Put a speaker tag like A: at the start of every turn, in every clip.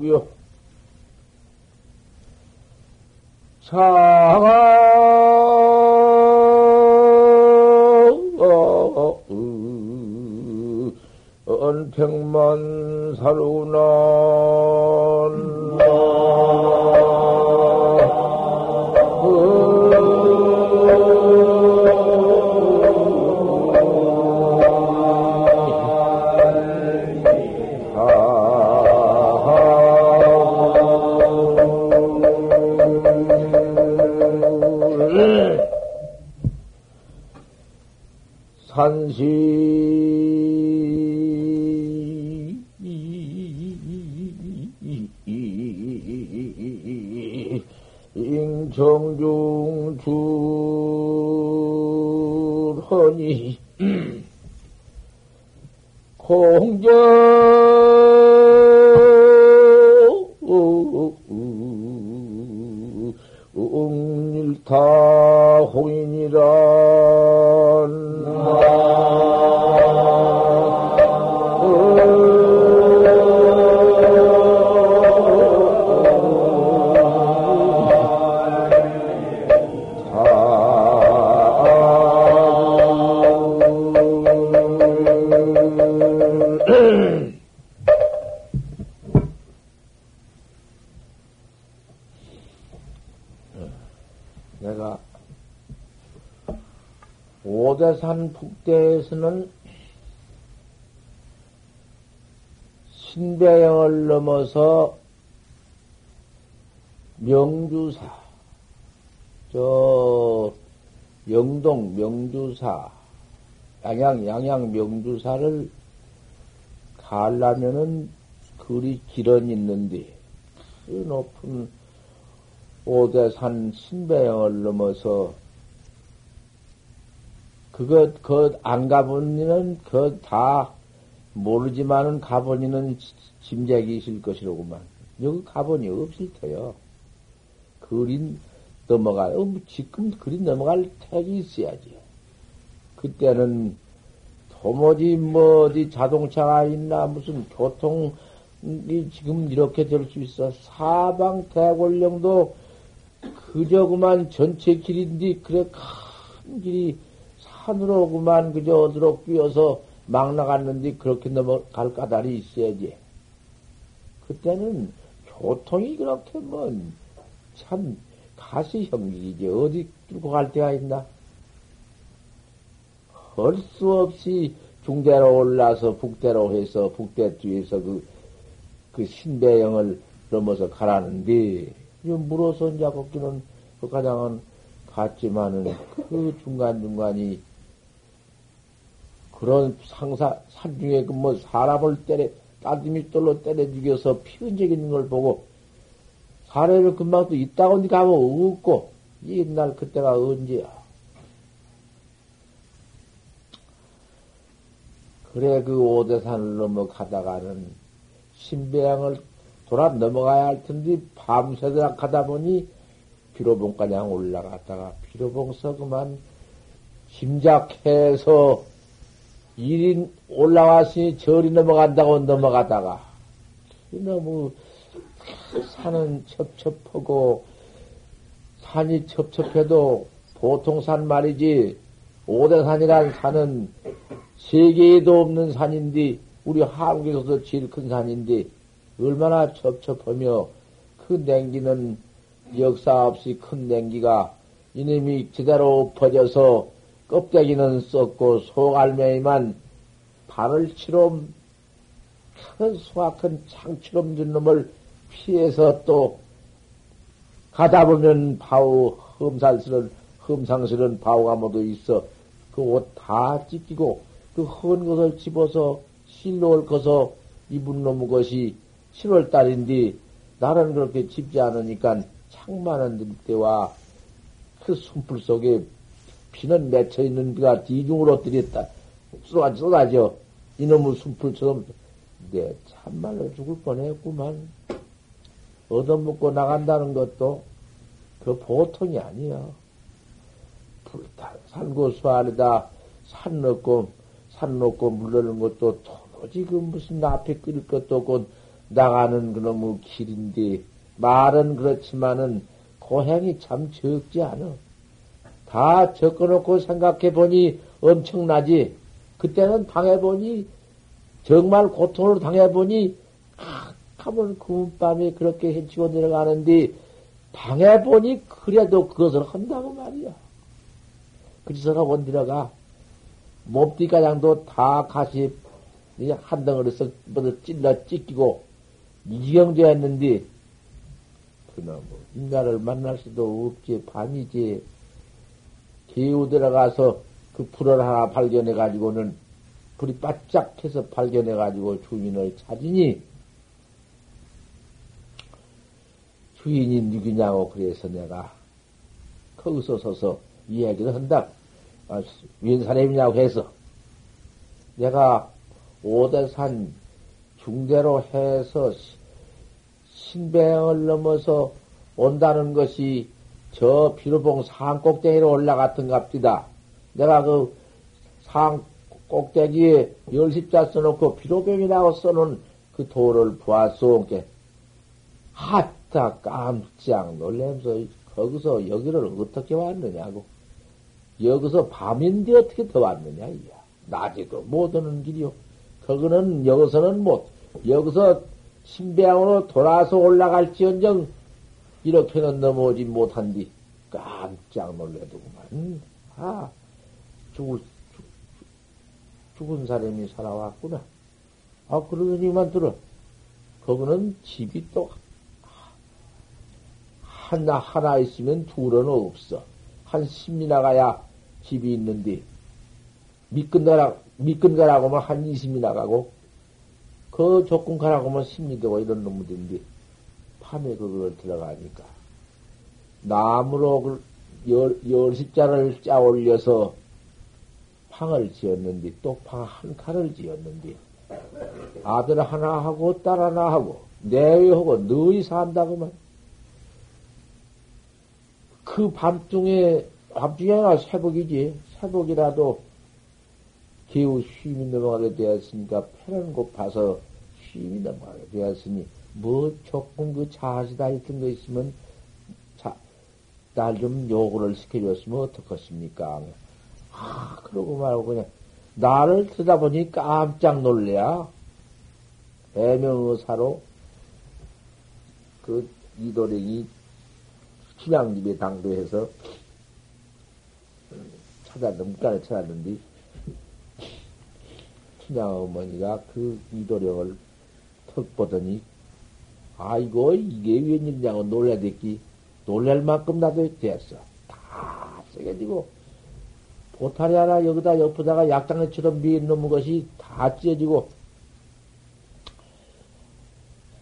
A: 한측요. 자 가 언평만 사루나 양양 양양 명주사를 가려면은 그리 길은 있는데 그 높은 오대산 신배영을 넘어서 그거, 그, 안 가본 이는, 그, 다, 모르지만은 가본 이는 짐작이 있을 것이로구만. 여기 가본이 없을 테요. 그린 넘어갈, 어, 뭐 지금 그린 넘어갈 택이 있어야지. 그때는 도무지 뭐 어디 자동차가 있나 무슨 교통이 지금 이렇게 될 수 있어. 사방 대골령도 그저 그만 전체 길인데 그래 큰 길이 산으로 그만 그저 어디로 뛰어서 막 나갔는데 그렇게 넘어갈 까닭이 있어야지. 그때는 교통이 그렇게 뭐, 참, 가시형이지. 어디 뚫고 갈 데가 있나? 할수 없이 중대로 올라서 북대로 해서 북대 뒤에서 그, 그 신배영을 넘어서 가라는데, 물어서 이제 걷기는 그 가장은 갔지만은 그 중간중간이 그런 상사, 산중에 그 뭐 사람을 때려, 따뜻미 돌로 때려 죽여서 피은적인 걸 보고, 사례를 금방 또 있다고 니 가면 없고, 옛날 그때가 언제야. 그래, 그 오대산을 넘어가다가는 신배양을 돌아 넘어가야 할 텐데, 밤새도록 가다 보니, 비로봉가량 올라갔다가, 비로봉서 그만 짐작해서 1인 올라왔으니 절이 넘어간다고 넘어가다가 너무 산은 첩첩하고 산이 첩첩해도 보통 산 말이지 오대산이란 산은 세계에도 없는 산인데 우리 한국에서도 제일 큰 산인데 얼마나 첩첩하며 그 냉기는 역사 없이 큰 냉기가 이놈이 제대로 엎어져서 껍데기는 썩고 발을 치러 큰 수확한 창처럼 준 놈을 피해서 또 가다 보면 바우 험살스런 험상스런 바우가 모두 있어 그 옷 다 찢기고 그 헌 것을 집어서 실로 얽어서 입은 놈의 것이 7월 달인데 나는 그렇게 집지 않으니까 창만한 때와 그 숨풀 속에 피는 맺혀 있는 비가 뒤중으로 들였다. 쏟아져, 쏟아져. 이놈의 숲을처럼, 내 참말로 죽을 뻔했구만. 얻어먹고 나간다는 것도 그 보통이 아니야. 불타, 산고수 안에다 산 넣고, 산 넣고 물 넣는 것도 도무지 그 무슨 앞에 끓일 것도 없고 나가는 그놈의 길인데, 말은 그렇지만은 고행이 참 적지 않아. 다 적어놓고 생각해 보니 엄청나지. 그때는 당해보니, 정말 고통을 당해보니, 아, 하면 금밤에 그렇게 헤치고 내려가는데, 당해보니 그래도 그것을 한다고 말이야. 그래서 내려가. 몸띠가장도 다 가시 한 덩어리서 찔러 찢기고 이경되었는데 그놈 인간을 만날 수도 없지 밤이지 개우 들어가서 그 불을 하나 발견해 가지고는 불이 바짝해서 발견해 가지고 주인을 찾으니 주인이 누구냐고 그래서 내가 거기서 서서 이야기를 한다. 아, 웬 사람이냐고 해서 내가 오대산 중대로 해서 신배을 넘어서 온다는 것이 저 비로봉 산 꼭대기로 올라갔던 갑디다. 내가 그 산 꼭대기에 열십자 써놓고 비로봉이라고 써놓은 그 도를 보았소. 하다 깜짝 놀래면서 거기서 여기를 어떻게 왔느냐고. 여기서 밤인데 어떻게 더 왔느냐, 이야. 낮에도 못 오는 길이요. 거기는 여기서는 못, 여기서 신배양으로 돌아서 올라갈지언정 이렇게는 넘어오지 못한디 깜짝 놀래더구만. 아, 죽을, 죽, 죽은 사람이 살아왔구나. 아, 그러더니만 들어. 거기는 집이 또 하나, 하나 있으면 둘은 없어. 한 십이 나가야 집이 있는데, 미끈 가라, 미끈 가라고 하면 한 이십이 나가고, 그 조금 가라고 하면 십이 되고 이런 놈들인데, 밤에 그걸 들어가니까 나무로 그 열, 열 십자를 짜 올려서 방을 지었는데 또 방 한 칸을 지었는데 아들 하나 하고 딸 하나 하고 내외하고 너희 산다고만 그 밤중에 밤중에나 새벽이지 새벽이라도 기후 쉼이 넘어가게 되었으니까 패는 곳 봐서 쉼이 넘어가게 되었으니 뭐 조금 그 자시다 있던 거 있으면 자, 날좀 요구를 시켜줬으면 어떡하십니까? 아, 그러고 말고 그냥 나를 들여다보니 깜짝 놀래야 애명의사로 그 이도령이 춘향집에 당도해서 찾았는데, 문간에 찾았는데, 춘향 어머니가 그 이도령을 턱 보더니 아이고, 이게 웬일이냐고 놀래댔기. 놀랄 만큼 나도 됐어. 다 쓰게지고, 보타리 하나 여기다 옆에다가 약장내처럼 미인 놈의 것이 다 찢어지고,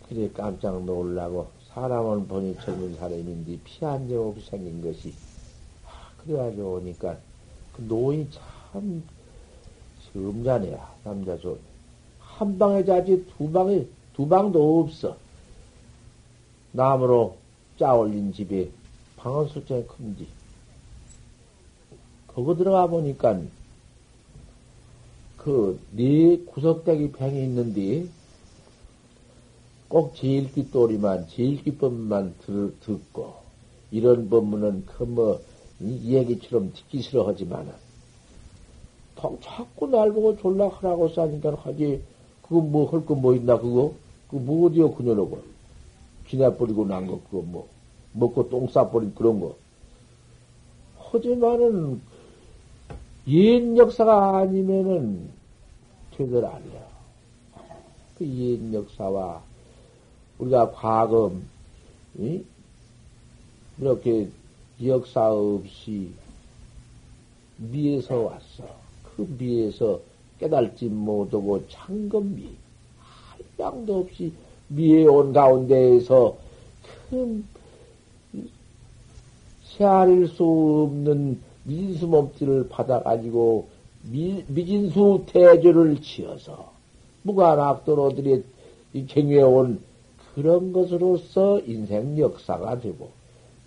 A: 그래 깜짝 놀라고, 사람을 보니 젊은 사람인데 피한점 없이 생긴 것이, 아, 그래가지고 오니까, 그 노인이 참, 점잖해야, 남자 좀. 한 방에 자지 두 방에, 두 방도 없어. 나무로 짜 올린 집에 방은 술장이 큰지. 거기 들어가 보니까 그 네 구석대기 팽이 있는데 꼭 제일기 또리만 제일기 법만 들, 듣고 이런 법문은 그뭐 얘기처럼 듣기 싫어하지만은 자꾸 날 보고 졸라 하라고 싸니까 하지 그거 뭐 할 거 뭐 있나 그거 그거 뭐 어디요 그녀라고 지내버리고 난 거, 그거 뭐, 먹고 똥 싸버린 그런 거. 하지만은, 옛 역사가 아니면은, 되들 아니야. 그옛 역사와, 우리가 과거, 이? 이렇게 역사 없이 미에서 왔어. 그 미에서 깨달지 못하고 창건미, 할 양도 없이 미에 온 가운데에서 큰 세아릴 수 없는 미진수 몸띠를 받아가지고 미, 미진수 대조를 지어서 무관악도로들이 경유해 온 그런 것으로서 인생 역사가 되고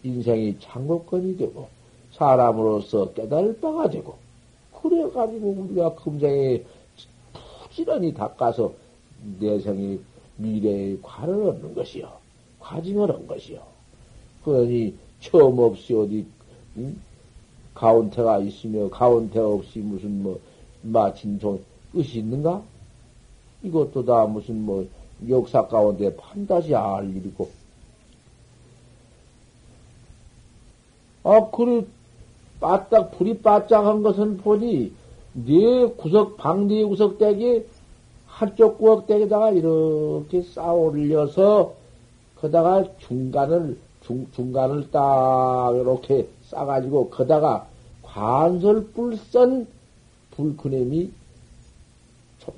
A: 인생이 창고권이 되고 사람으로서 깨달을 바가 되고 그래가지고 우리가 금생에 부지런히 닦아서 내생이 미래의 과를 얻는 것이요. 과징을 얻는 것이요. 그러니 처음 없이 어디 응? 가운데가 있으며 가운데 없이 무슨 뭐 마친 종 끝이 있는가? 이것도 다 무슨 뭐 역사 가운데 판다시 알 일이고. 아, 그래, 바짝, 불이 바짝한 것은 보니, 네 구석, 방네 구석대기, 한쪽 구석대기다가 이렇게 쌓아 올려서, 거다가 중간을, 중, 중간을 딱 이렇게 싸가지고, 거다가 관설 불 선 불크냄이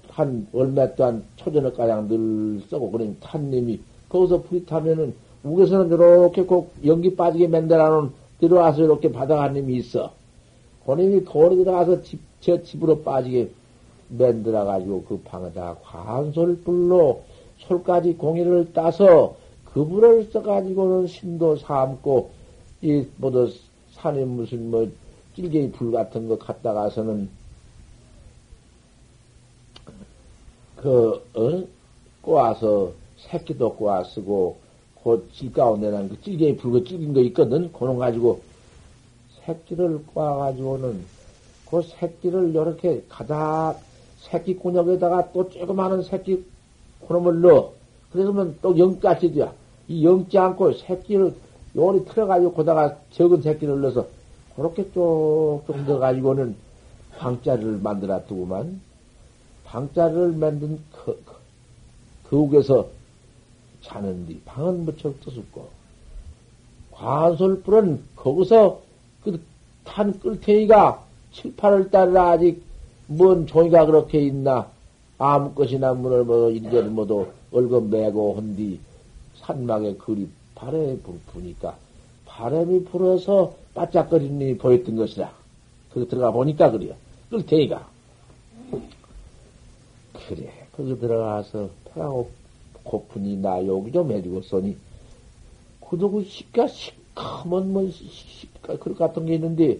A: 한 얼마 동안 초전을 가량 늘 쓰고 그러니 탄님이 거기서 불이 타면은 우에서는 이렇게 꼭 연기 빠지게 만들어 놓은 들어와서 이렇게 바닥한 님이 있어. 그님이 돌에 들어가서 집, 저 집으로 빠지게 만들어 가지고 그 방에다가 관솔불로 솔까지 공예를 따서 그 불을 써가지고는 심도 삼고 이 모두 산에 무슨 뭐 찔개이 불 같은 거 갖다 가서는 그, 어? 꼬아서, 새끼도 꼬아 쓰고, 그질 가운데는 그 찔개이 불고 찔긴 거 있거든? 그놈 가지고, 새끼를 꼬아가지고는, 그 새끼를 이렇게 가닥, 새끼 꾸역에다가 또 조그마한 새끼 그놈을 넣어. 그러면 또 영까지 돼야. 이 영지 않고 새끼를 요리 틀어가지고 거다가 적은 새끼를 넣어서 그렇게 쪽쪽 넣어가지고는 황자를 만들어 두고만 방자를 만든 그, 그, 거욱에서 자는디 방은 무척 뜨습고 과솔불은 거기서 그 탄 끌테이가 7, 8월 달에 아직 뭔 종이가 그렇게 있나 아무 것이나 문을 뭐 이리저리 뭐도 얼금 매고 한뒤 산막에 그리 바람이 부니까 바람이 불어서 바짝거리는 일이 보였던 것이라. 거기 들어가 보니까 그래요. 끌테이가. 그래. 거기 들어가서 배가 고프니 나 여기 좀 해주고서니. 그도그 시가 시커먼 뭐 시가 그릇 같은 게 있는데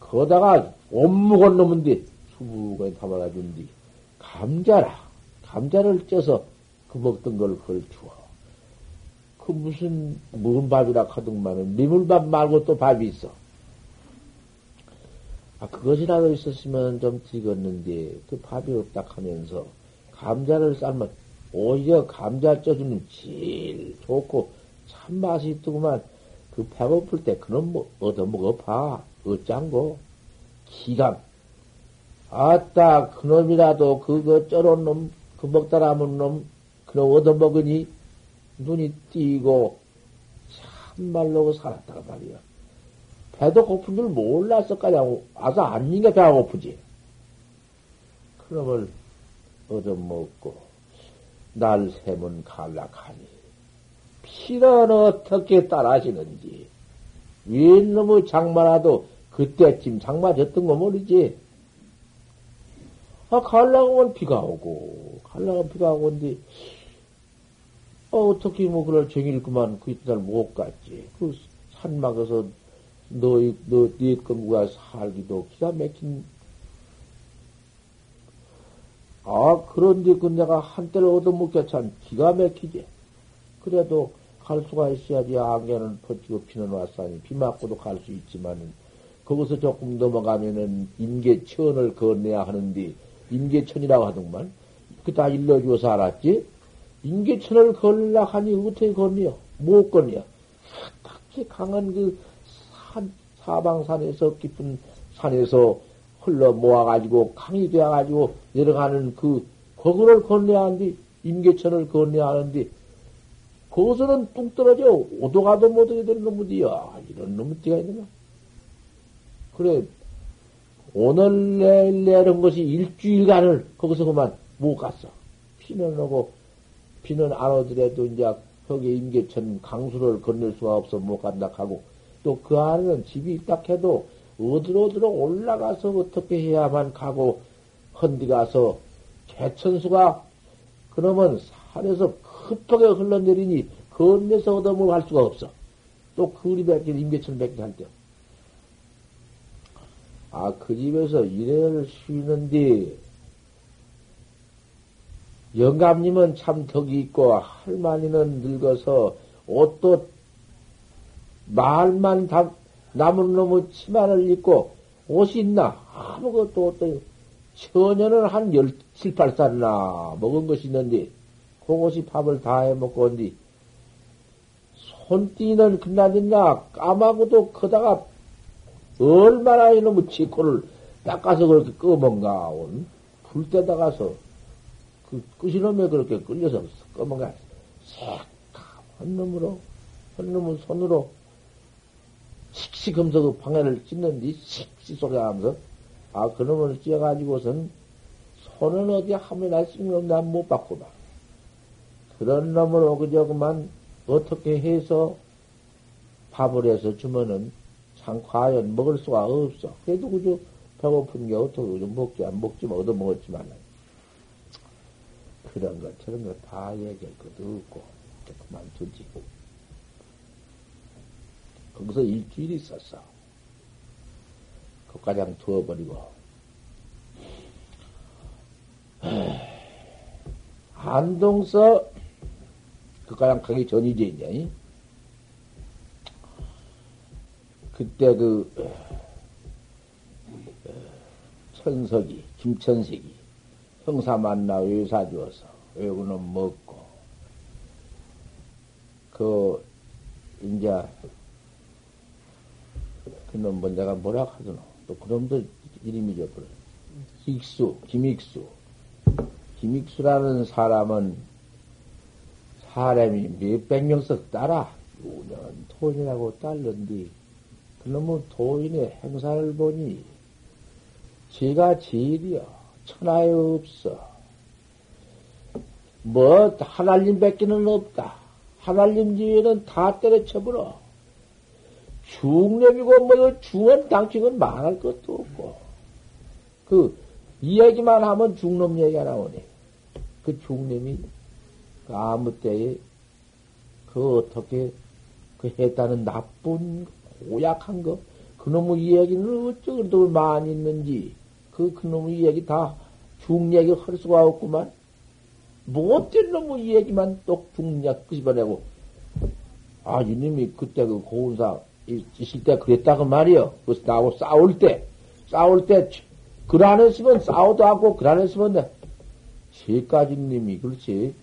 A: 거다가 온묵은 놈인데 수북에 담아가준디 감자라. 감자를 쪄서 그 먹던 걸 그걸 주어. 그 무슨 무슨 밥이라 하더만은 미물밥 말고 또 밥이 있어. 아, 그것이라도 있었으면 좀 찍었는데, 그 밥이 없다 하면서, 감자를 삶아, 오히려 감자 쪄주는 제일 좋고, 참 맛이 있더구만, 그 배고플 때 그놈 뭐, 얻어 먹어 봐. 어짱고. 기가, 아따, 그놈이라도 그거 쪄놓은 놈, 그 먹다라면 놈, 그놈 얻어 먹으니, 눈이 띄고, 참말로 살았다가 말이야. 배도 고픈 줄 몰랐을까냐. 와서 앉는 게 배가 고프지. 그놈을 얻어먹고, 날 샘은 갈락하니, 피는 어떻게 따라하시는지, 웬놈의 장마라도 그때쯤 장마 졌던 거 모르지? 아, 갈락하면 비가 오고, 갈락하면 비가 오는데, 어, 어떻게 뭐 그럴 정일 그만 그 이튿날 못 갔지. 그 산막에서 너, 너, 네 건구가 살기도 기가 막힌. 아, 그런데 그 내가 한때를 얻어먹게 참 기가 막히지. 그래도 갈 수가 있어야지 안개는 퍼지고 비는 왔사니 비 맞고도 갈 수 있지만은 거기서 조금 넘어가면은 임계천을 건너야 하는데 임계천이라고 하더만. 그다 일러주어서 알았지? 임계천을 건너려 하니 어떻게 건너요 못 건너요 딱히 강한 그 산, 사방산에서 깊은 산에서 흘러 모아가지고 강이 되어가지고 내려가는 그 거기를 건너야 하는데 임계천을 건너야 하는데 거기서는 뚝 떨어져. 오도 가도 못하게 되는 놈이야. 이런 놈이 뛰가 있는가 그래 오늘 내일 내는 것이 일주일간을 거기서 그만 못 갔어. 피는 오고 비는 안 오더라도 이제 거기 임계천 강수를 건널 수가 없어 못 간다 하고 또 그 안에는 집이 있다 해도 어디로 어디로 올라가서 어떻게 해야만 가고 헌디 가서 개천수가 그러면 산에서 급하게 흘러내리니 건네서 얻어먹을 할 수가 없어. 또 그리 밖에 임계천 밖에 할 때. 아, 그 집에서 일을 쉬는데, 영감님은 참 덕이 있고, 할머니는 늙어서 옷도 말만 다, 놈의 치마를 입고 옷이 있나? 아무것도 없더니, 처녀는 한 열, 칠, 팔 살이나 먹은 것이 있는데, 그것이 밥을 다 해먹고 온뒤, 손띠는 그나저나 까마고도 크다가 얼마나 이놈의 치코를 닦아서 그렇게 꺼먹가 온 불때다 가서 그 끝이놈에 그렇게 끌려서 꺼먹가 새까만 놈으로 한 놈은 손으로 씩씩하면서 방해를 찢는디 씩씩 소리 하면서 아 그놈을 찢어가지고선 손은 어디 하면 쓸수 난못 받고나 그런 놈을 어그저 그만 어떻게 해서 밥을 해서 주면은 참 과연 먹을 수가 없어. 그래도 그저 배고픈 게 어떻게 그저 먹지 안 먹지만 얻어 먹었지만 그런 것 저런 거 다 얘기할 것도 없고 그만 두지. 거기서 일주일 있었어. 그까지 두어버리고 한동서 그가량 가기 전이지, 이제. 그때 그, 천석이, 김천석이, 형사 만나 외사 주어서, 외구는 먹고, 그, 이제, 그놈 뭐 내가 뭐라 하더노. 또 그놈도 이름이 져버려. 익수, 김익수. 김익수라는 사람은 사람이 몇백 명씩 따라 유년 토인이라고 딸는디 그놈의 토인의 행사를 보니 제가 제일이여 천하에 없어 뭐 하나님 밖에는 없다 하나님 지에는 다 때려쳐버려 중념이고 뭐 중원 당직은 말할 것도 없고. 그 이야기만 하면 중놈 얘기가 나오네. 그 중념이 그 아무 때에 그 어떻게 그 했다는 나쁜 고약한 거 그놈의 이야기는 어쩌고 많이 있는지 그 그놈의 이야기 다 중얘기 할 수가 없구만. 못된 놈의 이야기만 또 중약 끄집어내고 아 이님이 그때 그 고운사 있을 때 그랬다고 말이요 그래서 나하고 싸울 때 싸울 때 그라는 쓰면 싸우도 하고 그라는 쓰면 세까지 님이 그렇지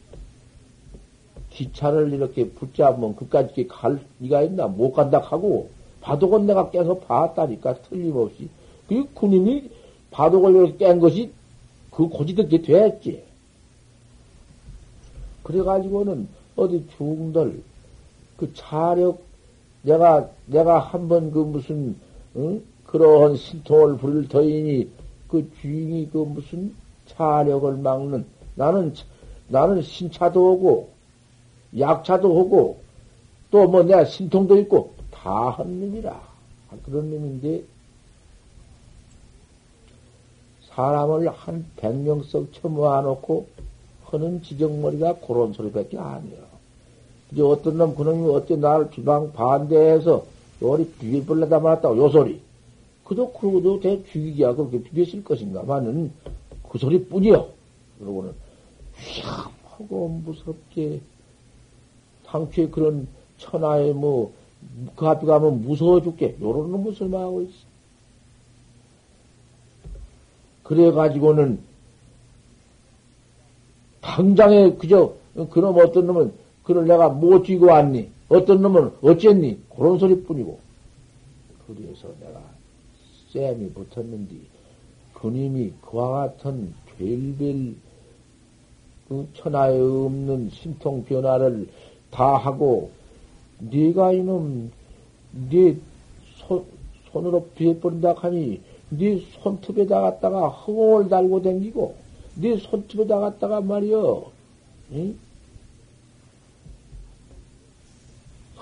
A: 기차를 이렇게 붙잡으면 그까지 갈 리가 있나? 못 간다 하고, 바둑은 내가 깨서 봤다니까, 틀림없이. 그 군인이 바둑을 이렇게 깬 것이 그 고지듣게 됐지. 그래가지고는 어디 중들, 그 차력, 내가, 내가 한 번 그 무슨, 응? 그러한 신통을 부릴 터이니 그 주인이 그 무슨 차력을 막는, 나는, 나는 신차도 오고, 약차도 하고, 또 뭐 내가 신통도 있고, 다 한 놈이라. 아, 그런 놈인데, 사람을 한 백명석 처모아놓고 하는 지정머리가 그런 소리밖에 아니에요. 이제 어떤 놈, 그놈이 어째 나를 주방 반대해서 요리 비벼볼래다 말았다고, 요 소리. 그도 그러고도 대 죽이기야 그렇게 비벼실 것인가만은 그 소리 뿐이요. 그러고는 휘 하고 무섭게 상추에 그런 천하에 뭐, 그 앞에 가면 무서워 죽게. 요런 놈을 설명하고 있어. 그래가지고는, 당장에 그저, 그놈 어떤 놈은, 그걸 내가 못 쥐고 왔니? 어떤 놈은 어쨌니? 그런 소리 뿐이고. 그래서 내가 쌤이 붙었는데, 그님이 그와 같은 별별, 그 천하에 없는 신통 변화를 다 하고 네가 이놈 네 손, 손으로 비해버린다 하니 네 손톱에다 갖다가 허공을 달고 댕기고 네 손톱에다 갖다가 말이여 응?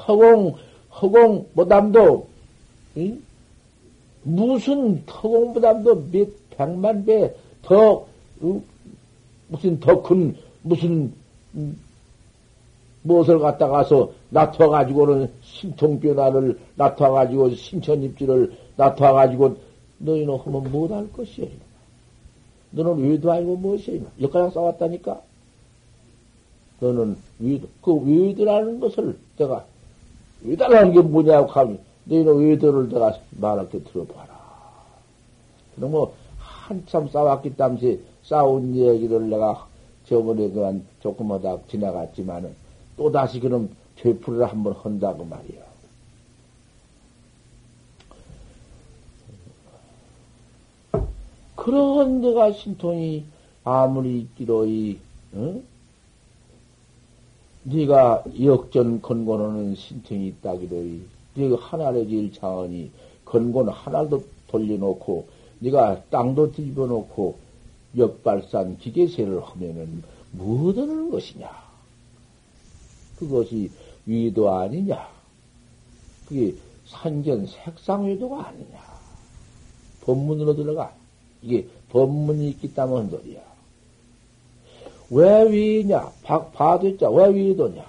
A: 허공 허공 뭐담도 응? 무슨 터공보다도 몇 백만 배 더, 어, 무슨 더 큰, 무슨, 음, 무엇을 갖다 가서 나타가지고는 신통변화를 나타가지고 신천입지를 나타가지고 너희는 하면 못할 것이야. 너는 외도 아니고 무엇이야. 여기까지 싸웠다니까? 너는 외도, 그 외도라는 것을 내가, 외도라는 게 뭐냐고 하면, 너희는 외도를 내가 말할 때 들어봐라. 그럼 뭐, 한참 싸웠기 때문에 싸운 얘기를 내가 저번에 그한 조금 하다 지나갔지만은, 또다시 그럼 되풀이를 한번 한다고 말이야. 그런 데가 신통이 아무리 있기로이, 어? 네가 역전 건고는 신통이 있다기로이, 네가 하나를 질 자원이 건고는 하나도 돌려놓고, 네가 땅도 뒤집어놓고, 역발산 기계세를 하면은 뭐 하는 것이냐? 그것이 위도 아니냐? 그게 산견 색상위도가 아니냐? 법문으로 들어가. 이게 법문이 있기 때문에 한 소리야. 왜 위냐? 박, 봐도자, 왜 위도냐?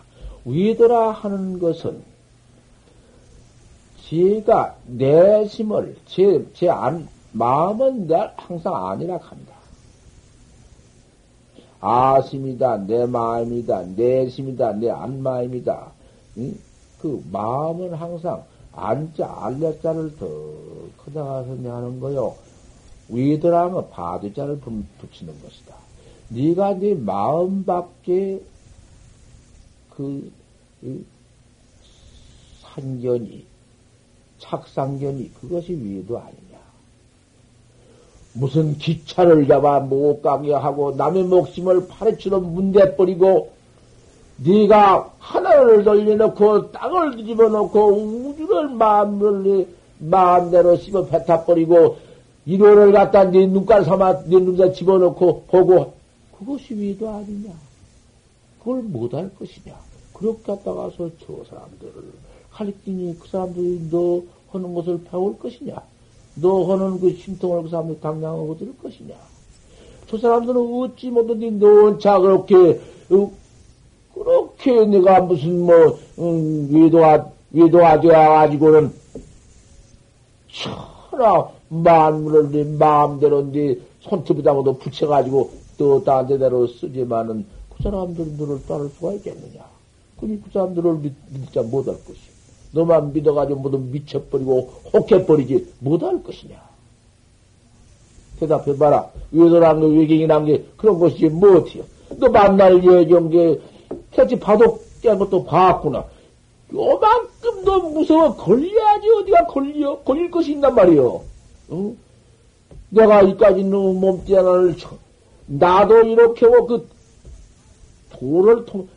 A: 위도라 하는 것은 제가 내심을, 제, 제 안, 마음은 내 항상 아니라 합니다. 아심이다, 내 마음이다, 내심이다, 내 안마음이다. 응? 그 마음은 항상 안자, 알레자를 더 커다가서 하는 거요. 위더라면 바두자를 붙이는 것이다. 네가 네 마음밖에 그 산견이 착상견이 그것이 위도 아니냐. 무슨 기차를 잡아 못 가게 하고 남의 목숨을 파래처럼 문대버리고 네가 하늘을 돌려놓고 땅을 뒤집어놓고 우주를 마음을 마음대로 씹어 뱉어버리고 이도를 갖다 네 눈깔 삼아 네 눈에 집어넣고 보고 그것이 위도 아니냐? 그걸 못할 것이냐? 그렇게 갖다가서 저 사람들을 가르치니 그 사람들이 너 하는 것을 배울 것이냐? 너 하는 그 신통을 그 사람들 당량하고 들을 것이냐? 저 사람들은 어찌 못하니 너 혼자 그렇게 어, 그렇게 내가 무슨 뭐 음, 위도가 위도가 되어 가지고는 천하 만물을 네 마음대로 네 손톱에다가도 붙여가지고 또딴 데대로 쓰지만은 그 사람들 너를 따를 수가 있겠느냐? 그니 그 사람들을 믿, 믿자 못할 것이. 너만 믿어가지고 모두 미쳐버리고 혹해버리지 못할 것이냐? 대답해봐라. 외도란 게 외경이란 게 그런 것이 무엇이요? 너 만날 예정게 대체 봐도 깨는 것도 봤구나. 요만큼 도 무서워 걸려야지 어디가 걸려 걸릴 것이 있단 말이요. 응? 내가 이까지 는 몸뚱이를 나도 이렇게 뭐그 도를 통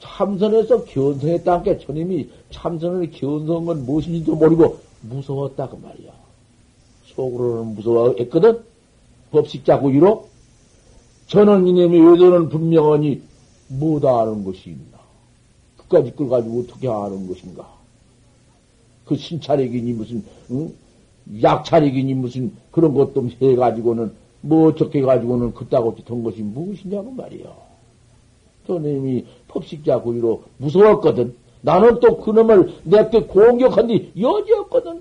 A: 참선해서 견성했다는 게 저님이 참선을 견성한 건 무엇인지도 모르고 무서웠다 그 말이야. 속으로는 무서워했거든. 법식자고 이로 저는 이놈이 외도는 분명하니 뭐다 아는 것이 있나? 그까지 걸 가지고 어떻게 아는 것인가? 그 신차력이니 무슨 응? 약차력이니 무슨 그런 것도 해가지고는 뭐 어떻게 해가지고는 그따구치 던 것이 무엇이냐고 말이요. 저님이 법식자 고의로 무서웠거든. 나는 또 그놈을 내게 공격한 뒤 여지였거든.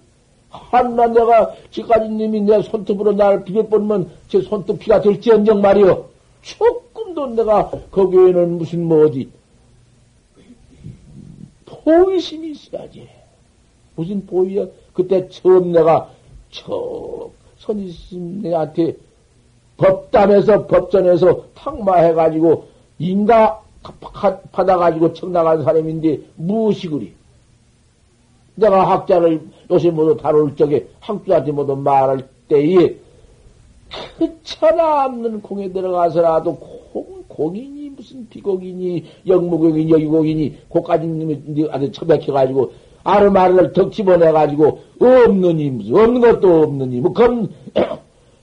A: 한나 내가 지금까지 님이 내 손톱으로 나를 비벼버리면 제 손톱 피가 될지언정 말이요. 조금도 내가 거기에는 무슨 뭐 어디 포의심이 있어야지. 무슨 포의야? 그때 처음 내가 저 선생님한테 법담에서 법전에서 탁마해가지고 인가 받아가지고 청나간 사람인데 무엇이 그리? 내가 학자를 요새 모두 다룰 적에 학자한테 모두 말할 때에 그 천하 없는 공에 들어가서라도 공, 공이니 무슨 비공이니 영무공이니 여기공이니 고까지 아주 처박혀가지고 아르마르를 덕 집어내가지고 없느니 무슨 없는 것도 없느니 뭐 그럼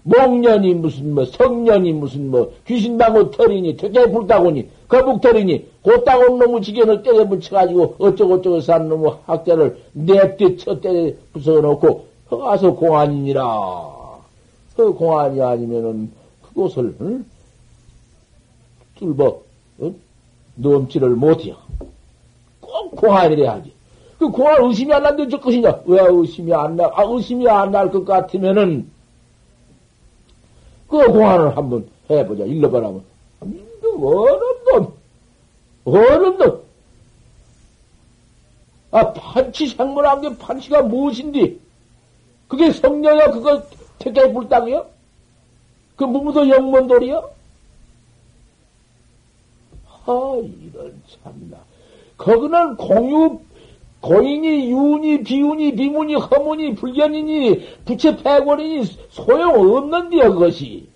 A: 목년이 무슨 뭐 성년이 무슨 뭐 귀신방울 털이니 퇴계 불다고니 거북털이니 곧다고 놈의 지견을 때려 붙여가지고 어쩌고저쩌고 산 놈의 학자를 냅뒤 쳐 때려 부숴놓고 허가서 공안이니라. 그 공안이 아니면은 그곳을 응? 뚫어 응? 넘지를 못해요. 꼭 공안이래 야지. 그 공안 의심이 안 난데 저 것이냐? 왜 의심이 안 나? 아 의심이 안 날 것 같으면은 그 공안을 한번 해보자. 일러보라면. 어른 놈! 어른 놈! 아, 판치 생물한 게 판치가 무엇인데? 그게 성녀야, 그거 택해 불당이요? 그 무무도 영문돌이요? 아, 이런 참나. 거기는 공유, 고인이, 유운이, 비운이, 비문이, 허문이, 불견이니, 부채 패권이니, 소용없는데요, 그것이.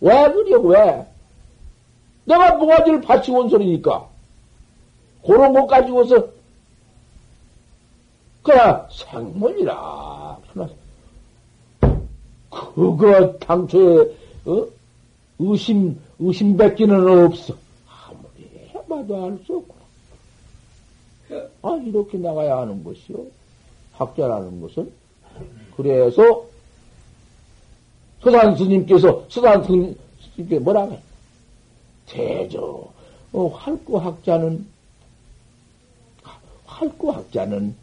A: 왜 그래, 왜? 내가 뭐가지를 바치고 온 소리니까. 그런 것 가지고서, 그야 생문이라. 그거 당초에, 어? 의심, 의심밖에는 없어. 아무리 해봐도 알 수 없구나. 아, 이렇게 나가야 하는 것이요. 학자라는 것은. 그래서, 서산 스님께서, 서산 스님께 뭐라고 해? 대저, 어, 활구 학자는, 활구 학자는,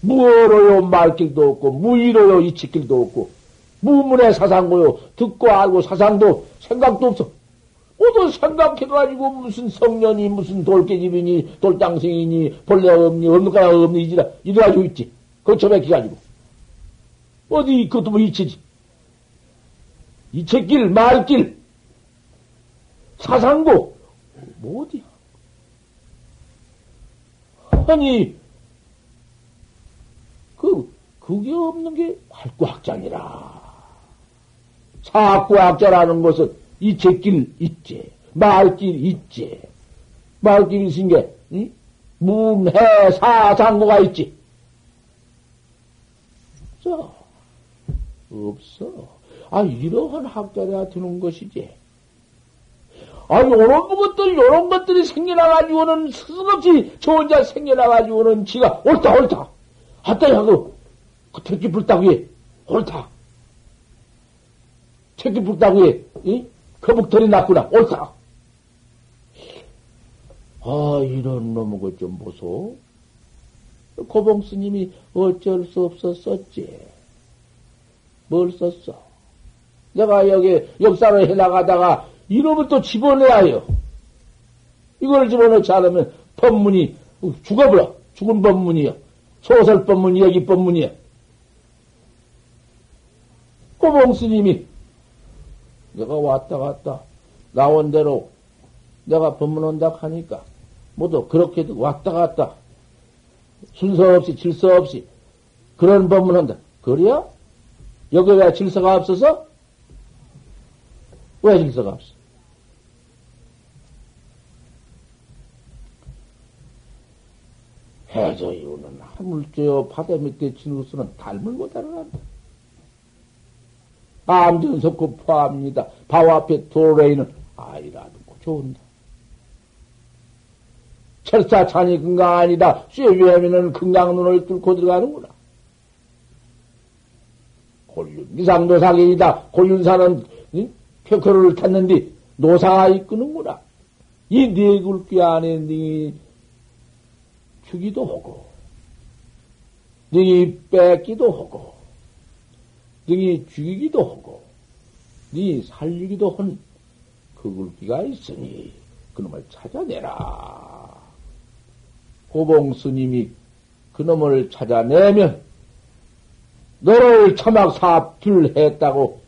A: 무어로요 말길도 없고, 무의로요 이치길도 없고, 무문의 사상고요, 듣고 알고 사상도 생각도 없어. 모두 생각해가지고 무슨 성년이, 무슨 돌깨집이니, 돌장생이니, 벌레 없니, 없는 거나 없니, 이지라, 이래가지고 있지. 그거 처박혀가지고. 어디, 그것도 뭐 이치지. 이치길, 말길, 사상고, 뭐 어디야? 아니, 그, 그게 없는 게 활구학장이라. 사학구학자라는 것은 이책길 있지, 말길 있지. 말길 있은 게, 응? 문해 사상고가 있지. 없어. 없어. 아, 이러한 학자라 드는 것이지. 아, 요런 것들, 요런 것들이 생겨나가지고는 스스없이 저 혼자 생겨나가지고는 지가 옳다, 옳다. 아따, 야, 그, 그 택기 불따구에 옳다. 택기 불따구에, 이? 거북털이 났구나. 옳다. 아, 이런 놈의 것좀 보소. 고봉 스님이 어쩔 수 없어 썼지. 뭘 썼어? 내가 여기 역사를 해나가다가 이놈을 또 집어내야 해요. 이걸 집어넣지 않으면 법문이 죽어버려. 죽은 법문이요. 소설 법문, 이야기 법문이야. 꼬봉 스님이 내가 왔다 갔다 나온 대로 내가 법문 온다 하니까 모두 그렇게 왔다 갔다 순서 없이 질서 없이 그런 법문 한다. 그래야? 여기 왜 질서가 없어서? 왜 질서가 없어? 해저 이유는 하물쇠요 바다 밑에 진우스는 닮을 못하는다. 암전석고 포함입니다. 바로 앞에 도로에는 아이라도 좋은다. 철사찬이 건강 아니다. 쇠위하면은 건강 눈을 뚫고 들어가는구나. 골륜, 미상노사견이다. 골륜사는 응? 표커를 탔는데 노사가 이끄는구나. 이네 굴기 안에 네 주기도 하고, 능이 뺏기도 하고, 능이 죽이기도 하고, 네 살리기도 한그 굴기가 있으니 그놈을 찾아내라. 고봉 스님이 그놈을 찾아내면 너를 참악사필을 했다고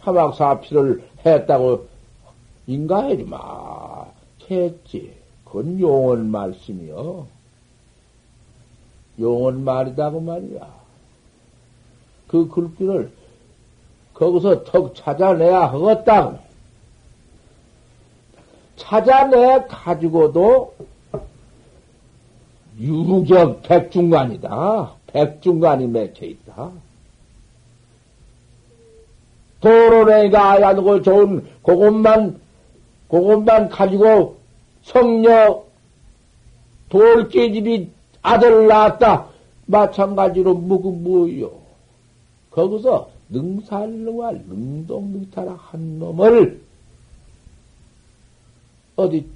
A: 참악사필을 했다고 인가해주마. 했지. 그건 용언 말씀이요. 용언 말이다고 말이야. 그 글귀를 거기서 턱 찾아내야 하겠다. 찾아내 가지고도 유격 백중간이다. 백중간이 맺혀 있다. 도로내가 아야고 좋은 그것만, 그것만 가지고 성녀 돌깨집이 아들을 낳았다. 마찬가지로 뭐그 뭐요. 거기서 능살능활 능동능탈한 한 놈을 어디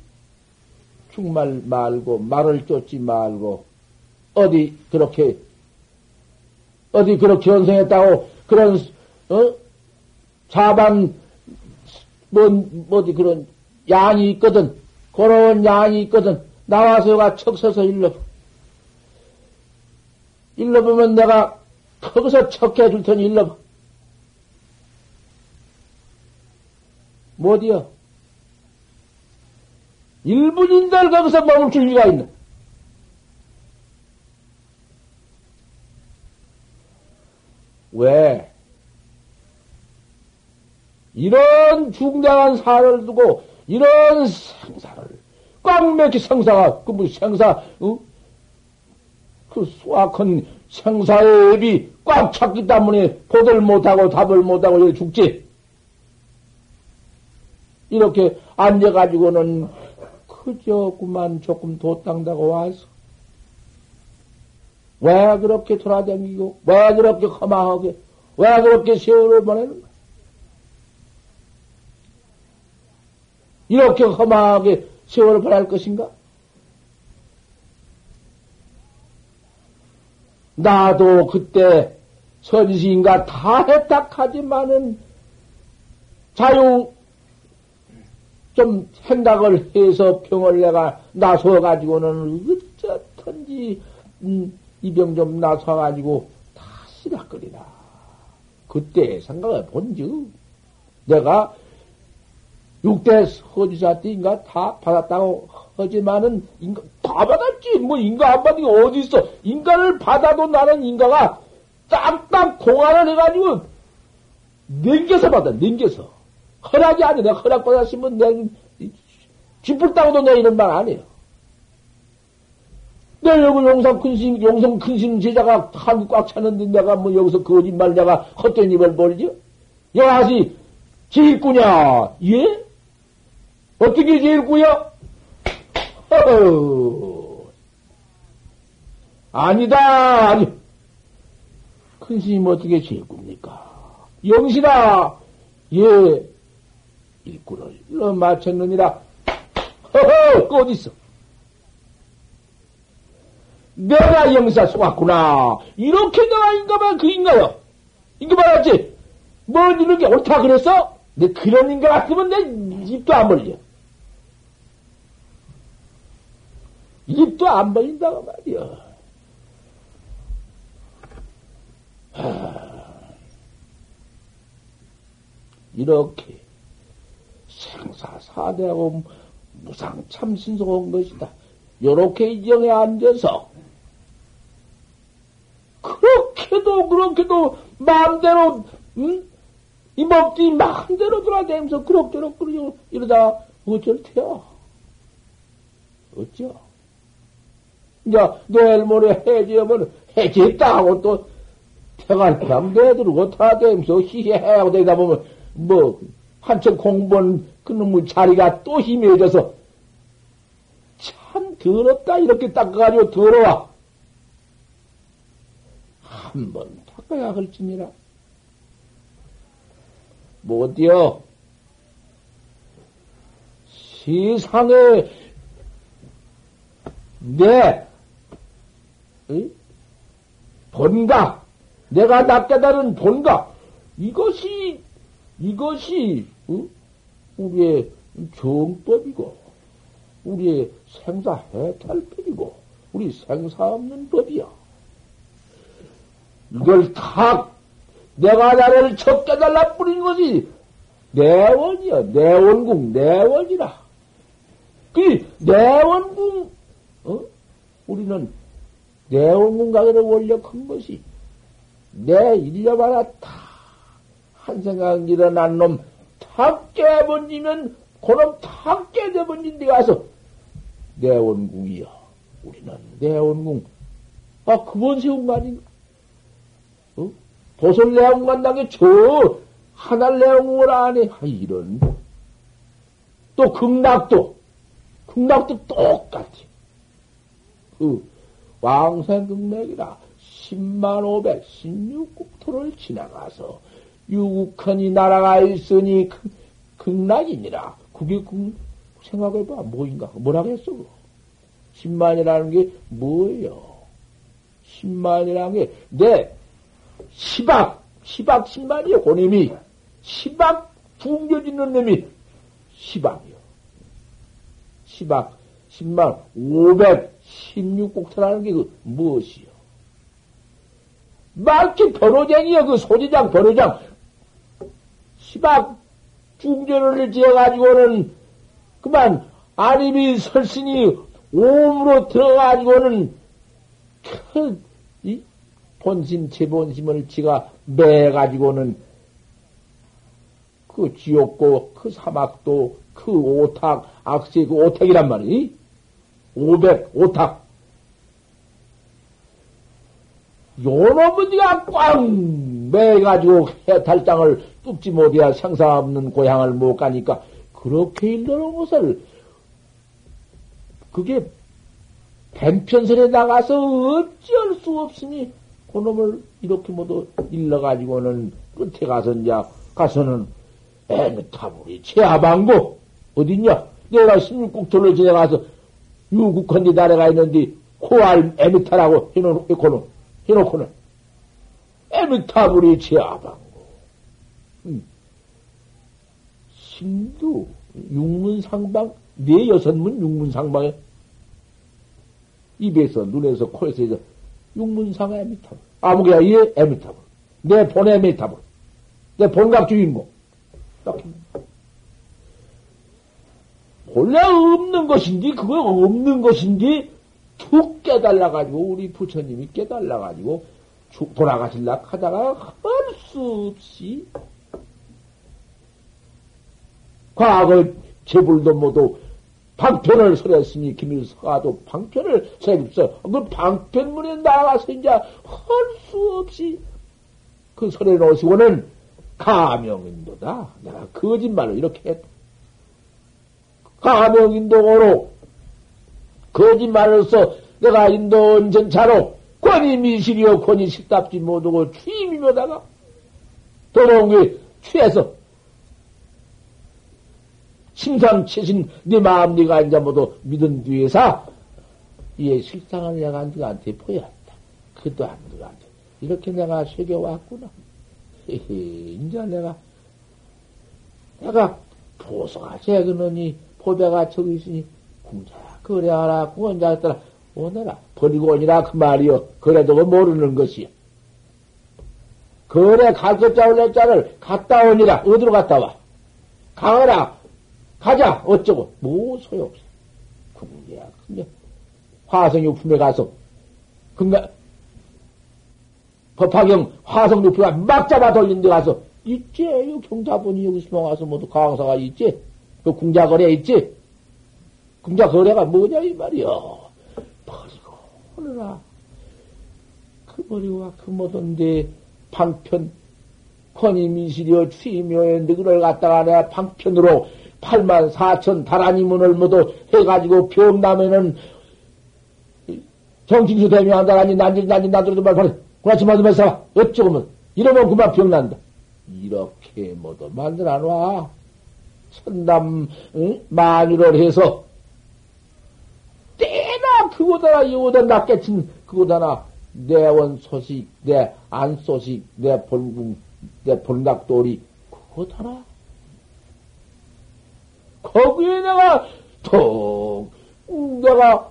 A: 충말 말고 말을 쫓지 말고 어디 그렇게 어디 그렇게 연성했다고 그런 어? 자반 뭐 어디 그런 양이 있거든. 그런 양이 있거든. 나와서가 척 서서 일러 일러 보면 내가 거기서 척해 줄 테니 일러봐 못이여 1분인들 거기서 머물 리가 있나? 왜? 이런 중대한 사를 두고 이런 생사를 꽉 맥히 생사가 그 뭐 생사 어? 그 수확한 생사의 앱이 꽉 찼기 때문에 보들 못하고 답을 못하고 죽지. 이렇게 앉아가지고는 그저 그만 조금 도땅다고 와서 왜 그렇게 돌아다니고 왜 그렇게 허망하게 왜 그렇게 세월을 보내는 거야? 이렇게 허망하게 세월을 보낼 것인가? 나도 그때 선시인가 다 했다 하지만은 자유 좀 생각을 해서 병을 내가 나서 가지고는 어쩌든지 음, 이병 좀 나서 가지고 다 시락거리라. 그때 생각을 본즉 내가 육대 서지사 때인가 다 받았다고 하지만은 인가 다 받았지 뭐 인가 안 받은 게 어디 있어 인가를 받아도 나는 인가가 딱딱 공안을 해가지고 냉겨서 받아 냉겨서 허락이 아니야. 내가 허락 받았으면 내, 쥐뿔 따고도 내 이런 말 안 해요. 내 여기 용성 큰심, 용성 큰심 제자가 한국 꽉 차는데 내가 뭐 여기서 거짓말 내가 헛된 입을 벌죠? 여하시, 제일꾸냐? 예? 어떻게? 허허. 아니다, 아니. 큰 스님 어떻게 제일꾸입니까? 영신아, 예, 일꾼을 일러 마쳤느니라. 허허, 그 어딨어? 내가 영사 속았구나. 이렇게 내가 인가만 그 인가요. 인가 말았지? 뭐 이런 게 옳다 그랬어? 내 그런 인가 같으면 내 입도 안 벌려. 입도 안 벌린다고 말이야. 이렇게 생사사대하고 무상 참신속한 것이다. 요렇게 이정에 앉아서 그렇게도 그렇게도 마음대로 응? 이 몸뚱이 마음대로 돌아다니면서 그럭저럭 그러죠. 이러다 어쩔 테요? 어쩌? 이제 내일 모레 해지하면 해지했다 하고 또 태갈람 내들고 타다니면서 희해하고 되다 보면 뭐 한참 공부한 그놈의 자리가 또 희미해져서 참 더럽다 이렇게 닦아가지고 더러워. 한 번 닦아야 할지니라. 못이여. 세상에 내 본가 내가 낚게다른 본가 이것이 이것이 어? 우리의 정법이고 우리의 생사 해탈법이고 우리 생사 없는 법이야. 이걸 다 내가 나를 척깨달라 뿌린 것이 내원이야. 내원궁 내원이라. 그 내원궁 어? 우리는 내원궁 가게를 원력한 것이 내 일념 하다 한 생각 일어난 놈, 탁 깨버리면, 그놈 탁 깨져버린 데 가서, 내원궁이여. 우리는 내원궁. 아, 그번 세운 거 아닌가? 어? 도솔 내원 간다게 저, 하나 내원궁을 안 해. 아, 이런. 또 극락도, 극락도 똑같아. 그, 왕생극맥이라 10만 5백 16국토를 지나가서 유국헌이 날아가 있으니 극, 극락이니라. 그게 극, 생각해봐. 뭐인가? 뭐라 그랬어? 10만이라는 게 뭐예요? 10만이라는 게, 내, 10악, 10악 10만이요, 고님이. 10악 붕겨지는 놈이 10악이요. 10악, 10만, 516곡터라는 게 그 무엇이요? 마치 변호쟁이요, 그 소지장, 변호장. 10악 중전을 지어가지고는 그만 아님이 설신이 오음으로 들어가지고는 큰, 이 본심, 제본심을 지가 매가지고는 그 지옥고, 그 사막도, 그 오탁, 악세, 그 오탁이란 말이, 500, 오탁. 요놈은 니가 꽝 매가지고 해탈장을 뚝지 못해야 상사 없는 고향을 못 가니까, 그렇게 일러놓은 것을, 그게 뱀편설에 나가서 어찌할 수 없으니 그놈을 이렇게 모두 일러가지고는 끝에 가서 이제 가서는 애타불이 최하방고 어딨냐? 내가 16국토를 지나가서 유국헌디 나라가 있는데 코알 에미타라고 해놓고는 해놓고는 에미타불이 음. 신도 육문상방 네 여섯 문 육문상방에 입에서, 눈에서, 코에서, 해서, 육문상 에미타블. 아무개야, 이 에미타블. 내본 에미타블. 내 본각 주인공. 딱. 본래 없는 것인지, 그거 없는 것인지, 툭 깨달아가지고, 우리 부처님이 깨달아가지고, 돌아가실라 하다가 할 수 없이, 과거 재불도 모두 방편을 설했으니 김일서가도 방편을 설했어. 그 방편문에 나가서 이제 할 수 없이 그 설해 놓으시고는 가명인도다. 내가 거짓말을 이렇게 했다. 가명인도로 거짓말로서 내가 인도 전차로 권위 미실이여 권위 식답지 못하고 취임이며다가 도롱이 취해서 심상치신 네 마음 네가 이제 모두 믿은 뒤에서 이 식상을 내가 너한테 보였다. 그도 안 너한테 이렇게 내가 새겨왔구나. 이제 내가 내가 보소가 재그느니 포배가 저기 있으니 궁자야 그래하라 구원자 했더라 오너라 버리고 오니라 그 말이여 그래도 그 모르는 것이여 그래 갈 것자 올렸자를 갔다 오니라 어디로 갔다 와 가거라 가자! 어쩌고? 뭐 소용없어. 궁계야, 근데 화성육품에 가서, 근가, 법화경 화성육품에 막 잡아 돌린 데 가서, 있지? 이 경자분이 여기 숨어 가서 모두 강사가 있지? 그 궁자거래 있지? 궁자거래가 뭐냐, 이 말이야. 버리고, 오느라. 그 버리고 그 뭐던데, 방편, 권위미시려 취묘에 너그를 갖다가 내가 방편으로 8만 4천 다라니 문을 모두 해가지고 병나면은 정진수 대명한다라니 난지 난지 나들어도 말파리 구라치 맞으면서 어쩌고면 이러면 그만 병난다. 이렇게 모두 만들어 놔. 천남 응? 만유를 해서 때나 그보다나 이보다 낫게 친 그보다나 내원 소식 내 안 소식 내 본궁 내 본각돌이 그거다나 거기에 내가 턱 내가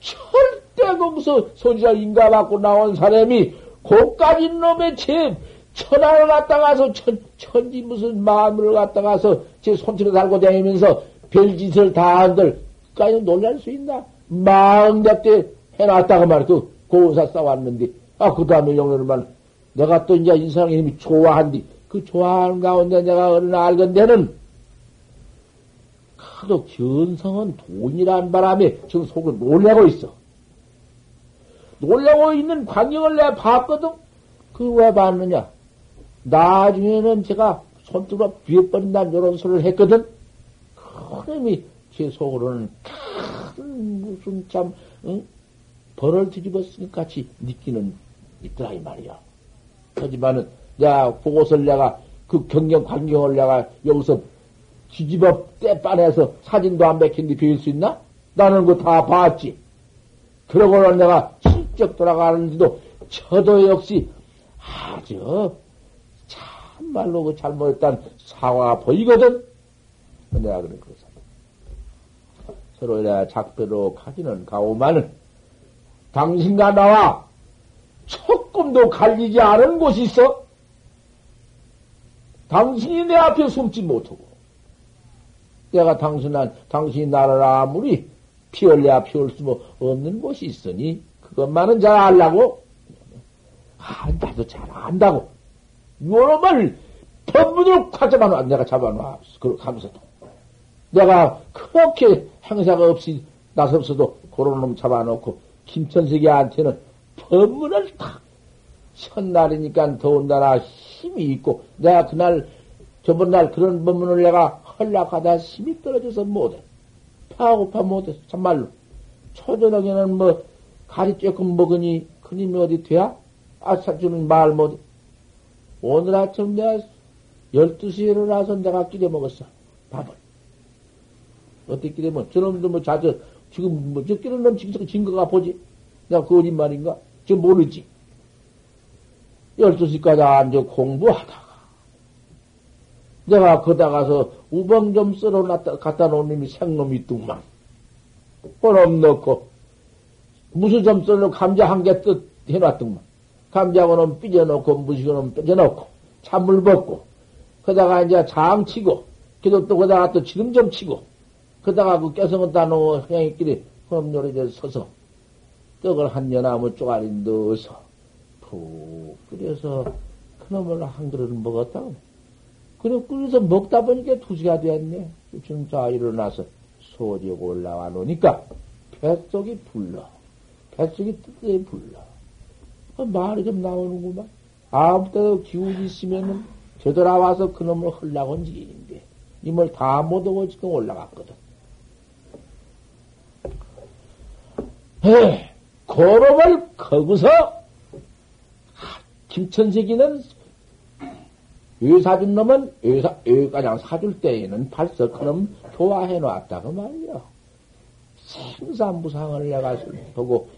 A: 절대 검서 소지자 인가 받고 나온 사람이 고까지 놈의 제 천하를 갖다 가서 천, 천지 무슨 마음을 갖다 가서 제 손길에 달고 다니면서 별짓을 다 한들 까지 놀랄 수 있나? 마음답게 해놨다가 말이야. 그 고사 싸웠는데, 아, 그 다음에 영론을만 내가 또 이제 인상의 힘이 좋아한디, 그 좋아하는 가운데 내가 어느 알건대는 하도 견성은 돈이란 바람에 지금 속을 놀래고 있어. 놀래고 있는 광경을 내가 봤거든? 그왜 봤느냐? 나중에는 제가 손톱으로 비어버린다는 이런 소리를 했거든? 그놈이 제 속으로는 큰 무슨 참, 응? 벌을 뒤집었으니 같이 느끼는 있더라, 이 말이야. 하지만은, 내가 보고서를 내가, 그 경경, 광경을 내가 여기서 뒤집어 떼빠내서 사진도 안 bek힌데 비울 수 있나? 나는 그거 다 봤지. 그러고는 내가 실적 돌아가는데도 저도 역시 아주 참말로 그 잘못했다는 사과가 보이거든? 내가 그래, 그래서. 서로 내가 작별로 가기는 가오만은 당신과 나와 조금도 갈리지 않은 곳이 있어? 당신이 내 앞에 숨지 못하고, 내가 당신한, 당신이 나를 아무리 피울래야 피울 수 없는 곳이 있으니, 그것만은 잘 알라고? 아, 나도 잘 안다고. 요놈을 법문으로 가져만 내가 잡아놔. 그렇게 하면서도. 내가 그렇게 행사가 없이 나섰어도 그런 놈 잡아놓고 김천석이한테는 법문을 탁 첫날이니까 더운나라 힘이 있고 내가 그날 저번 날 그런 법문을 내가 헐락하다 힘이 떨어져서 못해. 파고파 못해. 참말로. 초저녁에는 뭐 가리 조금 먹으니 그님이 어디 돼야? 아사주는 말 못해 오늘 아침 내가 12시에 일어나서 내가 끼려 먹었어. 밥을. 어떻게 끼려면 저놈도 뭐 자주 지금 뭐 저 끼는 놈 지금 증거가 보지? 내가 그 거짓말인가? 지금 모르지. 12시까지 앉아 공부하다가, 내가 거다 가서 우방 좀 썰어 놨다, 갖다 놓은 놈이 생놈이 뚱만. 그럼 넣고, 무슨 좀 썰어 감자 한 개 뜻 해놨더만. 감자고는 삐져놓고, 무식고는 삐져놓고, 찬물 붓고, 거다가 이제 장 치고, 그래도 또 거다가 또 지금 좀 치고, 거다가 그 깨성은 따놓은 형이끼리 요래 서서, 떡을 한 연나무 쪼가리 넣어서, 푹 끓여서 그놈을 한 그릇 먹었다고. 그래 끓여서 먹다 보니까 두 시가 됐네. 지금 자 일어나서 소리가 올라와 놓으니까 뱃속이 불러. 뱃속이 뜨뜻해 불러. 그 말이 좀 나오는구만. 아무 때도 기운이 있으면은 되돌아와서 그놈을 흘라온 지인데 이걸 다 못하고 지금 올라갔거든. 에, 고름을 거기서 김천식이는 외사준 놈은 외사, 외가장 사줄 때에는 벌써 그놈 좋아해 놨다고 말이야. 생사무상을 내가 보고,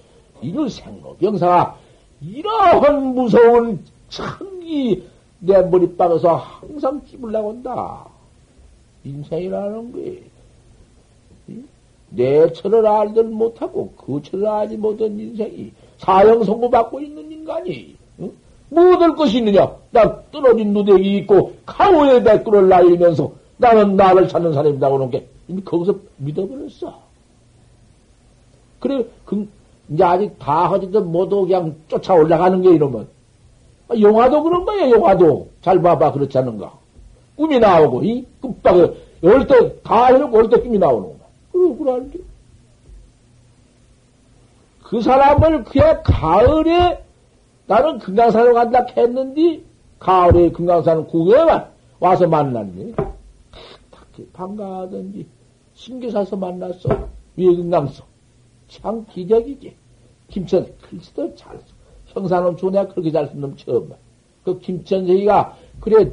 A: 이를 생로병사가 이러한 무서운 천기 내 머리박에서 항상 찝으려고 한다. 인생이라는 게, 내 철을 알들 못하고 그 철을 알지 못한 인생이 사형 선고 받고 있는 인간이, 응? 뭐 얻을 것이 있느냐? 나 떨어진 누대기 있고 강호의 백구를 날리면서 나는 나를 찾는 사람이라고 하는 게 이미 거기서 믿어버렸어. 그래, 그, 이제 아직 다 하지도 못하고 그냥 쫓아 올라가는 게 이러면. 아, 영화도 그런 거야, 영화도. 잘 봐봐, 그렇지 않은가. 꿈이 나오고, 이 끝박에, 열 때, 다 해놓고 열때 꿈이 나오는 거야. 그래, 그래, 그 사람을 그냥 가을에 나는 금강산으로 간다 했는데, 가을에 금강산 구경에만 와서 만났니? 딱히 반가하던지, 신기사서 만났어. 위에 금강서. 참 기적이지. 김천, 글쎄도 잘 써. 형사는 주내가 그렇게 잘 쓴 놈 처음 봐. 그 김천세기가, 그래,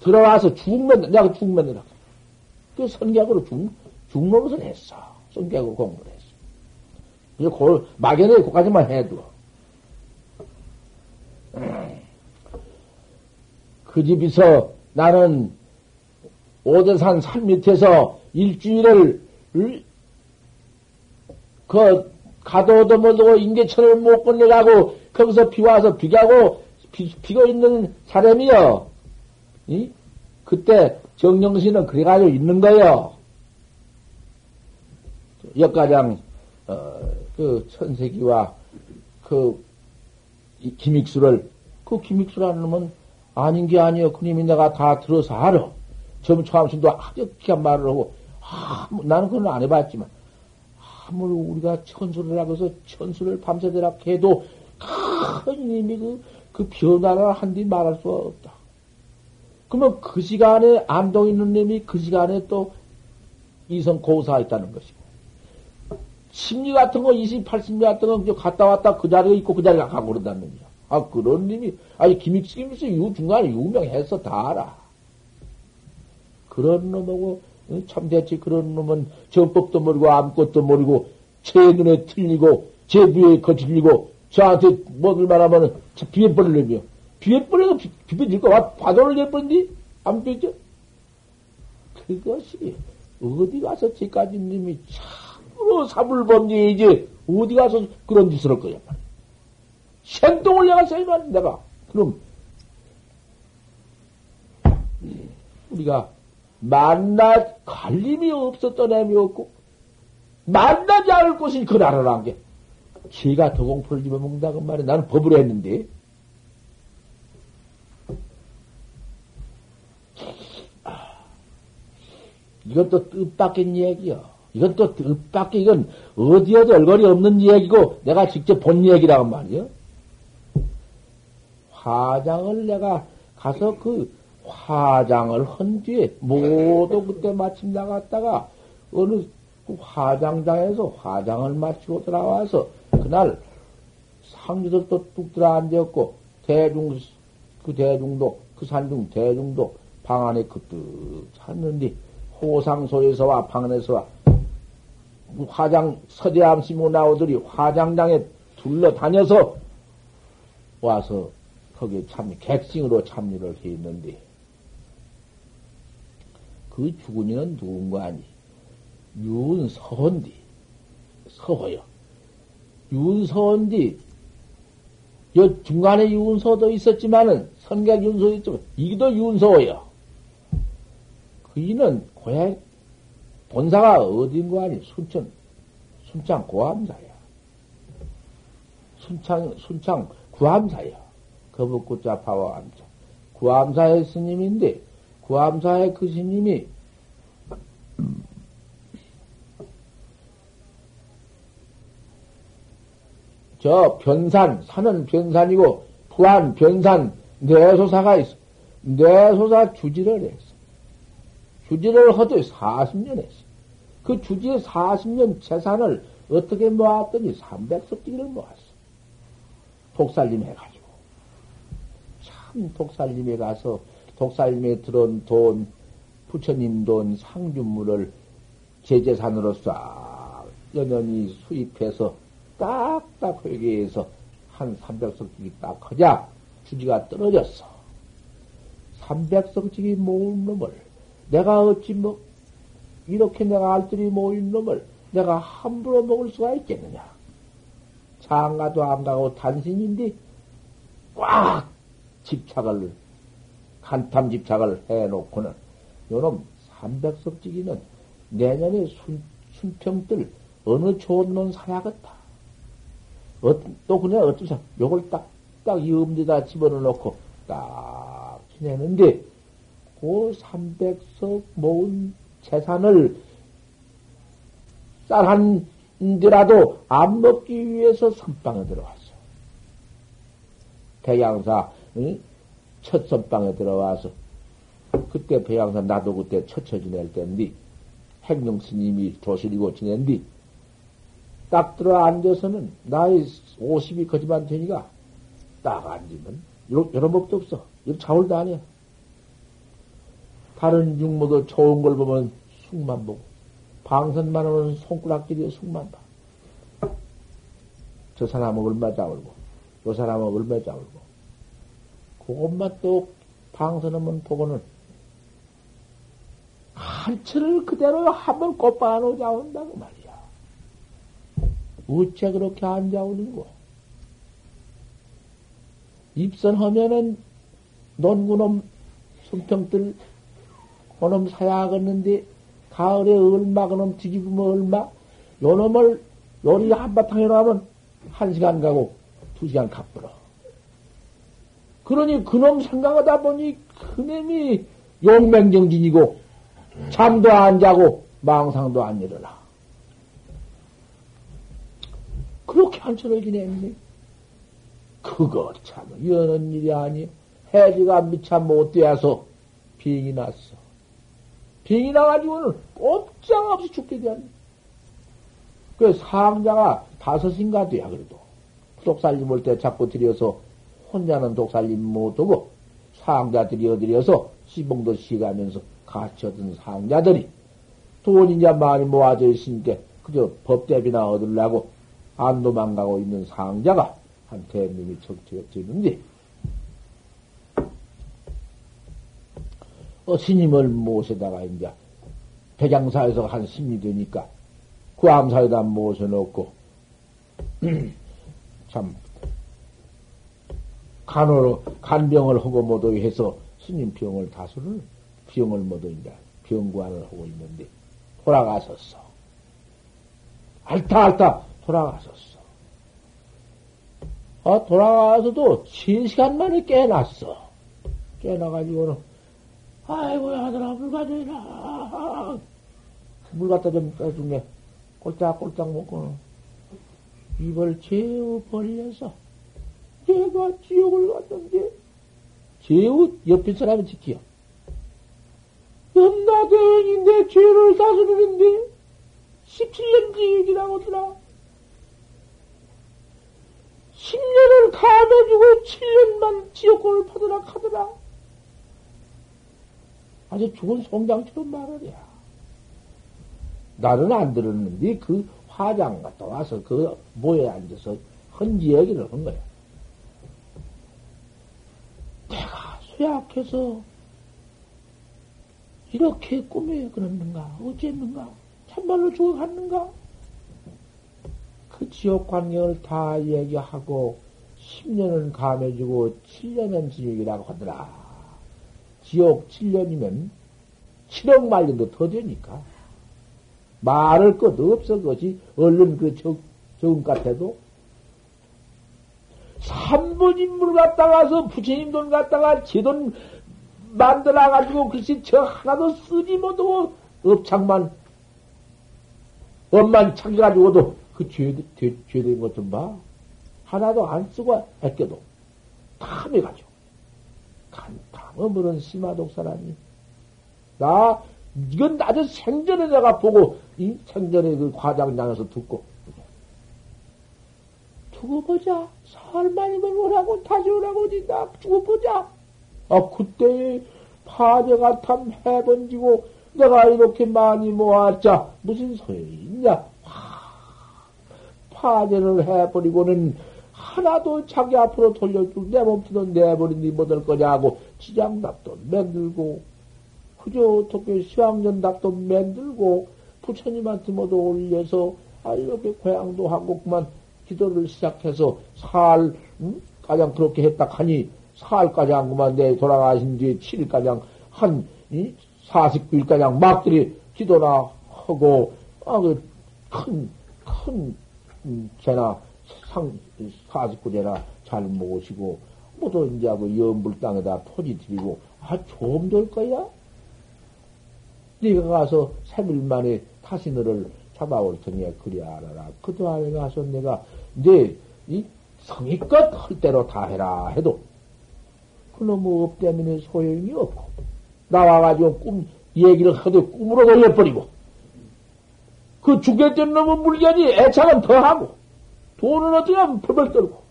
A: 들어와서 죽면, 내가 죽면이라. 그 선객으로 죽, 죽노릇을 했어. 선객으로 공부를 했어. 이제 그, 막연히 그까지만 해도. 그 집에서 나는 오대산 산 밑에서 일주일을 그 가도도 못하고 인계천을 못 건너가고 거기서 비 와서 비가고 비, 비고 있는 사람이요. 이? 그때 정영신은 그래가지고 있는 거요. 역가장 어, 그 천세기와 그 김익수를 그 김익수라는 놈은 아닌 게 아니요. 그님이 내가 다 들어서 알아. 점초함신도 아주 귀한 말을 하고 아, 나는 그건 안 해봤지만 아무리 우리가 천수를 하고서 천수를 밤새도록 해도 큰 이미 그, 그 변화를 한뒤 말할 수 없다. 그러면 그 시간에 안동 있는 놈이 그 시간에 또 이성 고사했다는 것이고 심리 같은 거, 28심리 같은 거, 갔다 왔다 그 자리에 있고 그 자리에 가고 그런다는 얘기야. 아, 그런 님이, 아니, 김익식이면서 유, 중간에 유명해서 다 알아. 그런 놈하고, 참 대체 그런 놈은 정법도 모르고 아무것도 모르고, 제 눈에 틀리고, 제 귀에 거칠리고, 저한테 뭐들 말하면 비벼버릴 놈이요. 비벼버려도 비벼질 거, 화도를 내버린디? 안 비벼져? 그것이, 어디 가서 제까지 님이 참으로 사불범죄 이제, 어디 가서 그런 짓을 할 거야. 생동을 내가 써야만 내가. 그럼, 우리가 만나, 갈림이 없었던 애이 없고, 만나지 않을 곳이 그 나라란 게. 지가 도공포를 집어먹는다, 그 말이야. 나는 법으로 했는데. 또 뜻밖인 얘기요. 이건 또 뜻밖의, 이건 어디에도 얼거리 없는 얘기고, 내가 직접 본 얘기라고 말이요. 화장을 내가 가서 그 화장을 한 뒤에 모두 그때 마침 나갔다가 어느 그 화장장에서 화장을 마치고 돌아와서 그날 상주석도 뚝 들어 앉았고 대중 그 대중도 그 산중 대중도 방 안에 그득 찼는데 호상소에서와 방 안에서와. 화장 서대암 시 모 나오더니 화장장에 둘러 다녀서 와서 거기에 참 객싱으로 참여를 했는데 그 죽은 이는 누군가 아니 윤서헌디 서호요 윤서헌디 여 중간에 윤서도 있었지만은 선객 윤서도 있지만 이도 윤서예요. 그 이는 고향 본사가 어딘가 아니 순천 순창 고암사야. 순창 순창 구암사야. 거북구자 파와 암자. 구암사의 스님인데, 구암사의 그 스님이, 저 변산, 산은 변산이고, 부안, 변산, 내소사가 있어. 내소사 주지를 했어. 주지를 허도 40년 했어. 그 주지의 40년 재산을 어떻게 모았더니 300석지를 모았어. 독살림 해가지고. 참 독살림에 가서 독살림에 들어온 돈, 부처님 돈, 상주물을 제재산으로 싹 연연히 수입해서 딱딱 회계해서 한 300석직이 딱 하자 주지가 떨어졌어. 300석직이 모은 놈을 내가 어찌 뭐 이렇게 내가 알뜰히 모인 놈을 내가 함부로 먹을 수가 있겠느냐. 장가도 안 가고 단신인데 꽉 집착을, 간탐 집착을 해놓고는, 요놈 삼백석지기는 내년에 순, 순평들 어느 좋은 놈 사야겠다. 어, 또 그냥 어쩌자. 요걸 딱, 딱 이 음대다 집어넣고 딱 지내는데, 그 삼백석 모은 재산을 쌀한 데라도 안 먹기 위해서 선방에 들어왔어. 대양사 응? 첫 선방에 들어와서 그때 배양사 나도 그때 처처 지낼 때인데 행룡 스님이 조실이고 지낸디 딱 들어 앉아서는 나이 50이 거지만 되니까 딱 앉으면 여러 법도 없어. 이거 자월도 아니야. 다른 육모도 좋은 걸 보면 숙만 보고 방선만 하면 손가락질이 숙만 봐. 저 사람은 얼마 자울고 저 사람은 얼마 자울고 그것만 또 방선하면 보고는 한철을 그대로 한번 꽃바로 자온다고 말이야. 어째 그렇게 안 자오는고? 입선하면은 논구놈 숨평들 그놈 사야하겠는데 가을에 얼마 그놈 뒤집으면 얼마 요놈을 요리 한바탕에 놓으면 한 시간 가고 두 시간 갚으러. 그러니 그놈 생각하다 보니 그놈이 용맹정진이고 잠도 안 자고 망상도 안 일어나. 그렇게 한철을 지냈니? 그거 참 여는 일이 아니요. 해지가 미참 못 되어서 병이 났어. 병이 나가지고는 꼼짝없이 죽게 되었네. 그 상자가 다섯인가 돼야 그래도. 독살림 올 때 자꾸 들여서 혼자는 독살림 못하고 상자 들여들여서 시봉도 시가면서 같이 얻은 상자들이 돈이 이제 많이 모아져 있으니까 그저 법대비나 얻으려고 안 도망가고 있는 상자가 한 대님이 적지는데 어, 스님을 모셔다가 이제 백양사에서 한 심리 되니까 그 암사에다 모셔놓고 참 간호로 간병을 하고 모두 해서 스님 병을 다수를 병을 이제 병관을 하고 있는데 돌아가셨어. 알타 알타 돌아가셨어. 아 돌아가서도 7시간 만에 깨났어. 깨나가지고는 아이고 아들아 물 가져라. 물 갖다 좀 빼주게 꼴짝꼴짝 먹고는 입을 재우 벌려서 내가 지옥을 갔는데 재우 옆에 사람이 지키요. 염라대인인데 죄를 다스리는데 17년 지옥이라고 하더라. 10년을 감해주고 7년만 지옥골을 파더라 하더라. 아주 죽은 송장처럼 해. 나는 안 들었는데 그 화장 갔다 와서 그 모에 앉아서 헌지 얘기를 한 거야. 내가 쇠약해서 이렇게 꿈에 그랬는가? 어쨌는가? 참말로 죽어갔는가? 그 지옥 광경을 다 얘기하고 10년은 감해주고 7년은 지옥이라고 하더라. 지옥 7년이면 7억 말년도 더 되니까. 말할 것도 없어, 그것이. 얼른 그 적, 적음 같아도. 3분 인물 갖다가서 부처님 돈 갖다가 제 돈 만들어가지고 글쎄 저 하나도 쓰지 못하고 업창만 엄만 창겨가지고도 그 죄, 죄, 죄된 것 좀 봐. 하나도 안 쓰고 아껴도 탐해가지고. 간탐은 그런 심화독 사람이. 나, 이건 아주 생전에 내가 보고, 이 생전에 그 과장장에서 듣고, 두고 보자. 설만이면 오라고, 다시 오라고, 니나 두고 보자. 아, 그때 파제가 탐 해번지고 내가 이렇게 많이 모았자 무슨 소용이 있냐? 파제를 해버리고는 하나도 자기 앞으로 돌려줄 내 몸뚱은 내버린니 못할 거냐고 지장답도 만들고 그저 어떻게 시황전답도 만들고 부처님한테 모두 올려서 아 이렇게 고향도 그만 기도를 시작해서 살 응? 가장 그렇게 했다 하니 사흘가량 그만 내 돌아가신 뒤에 7일가량 한, 이? 49일가량 막들이 기도나 하고, 아, 그, 큰, 큰, 음, 제나, 상, 49제나 잘 모시고, 모두 이제 그 연불 땅에다 토지 드리고, 아, 좀 될 거야? 네가 가서 3일 만에 너를 잡아올 테니 그리 알아라. 그도 안에 가서 내가, 내, 이 성의껏 할 대로 다 해라 해도, 그놈의 업 때문에 소용이 없고, 나와가지고 꿈, 얘기를 하도 꿈으로 돌려버리고, 그 죽겠던 놈의 물건이 애착은 더하고, 돈은 어떻게 하면 펄펄 떨고,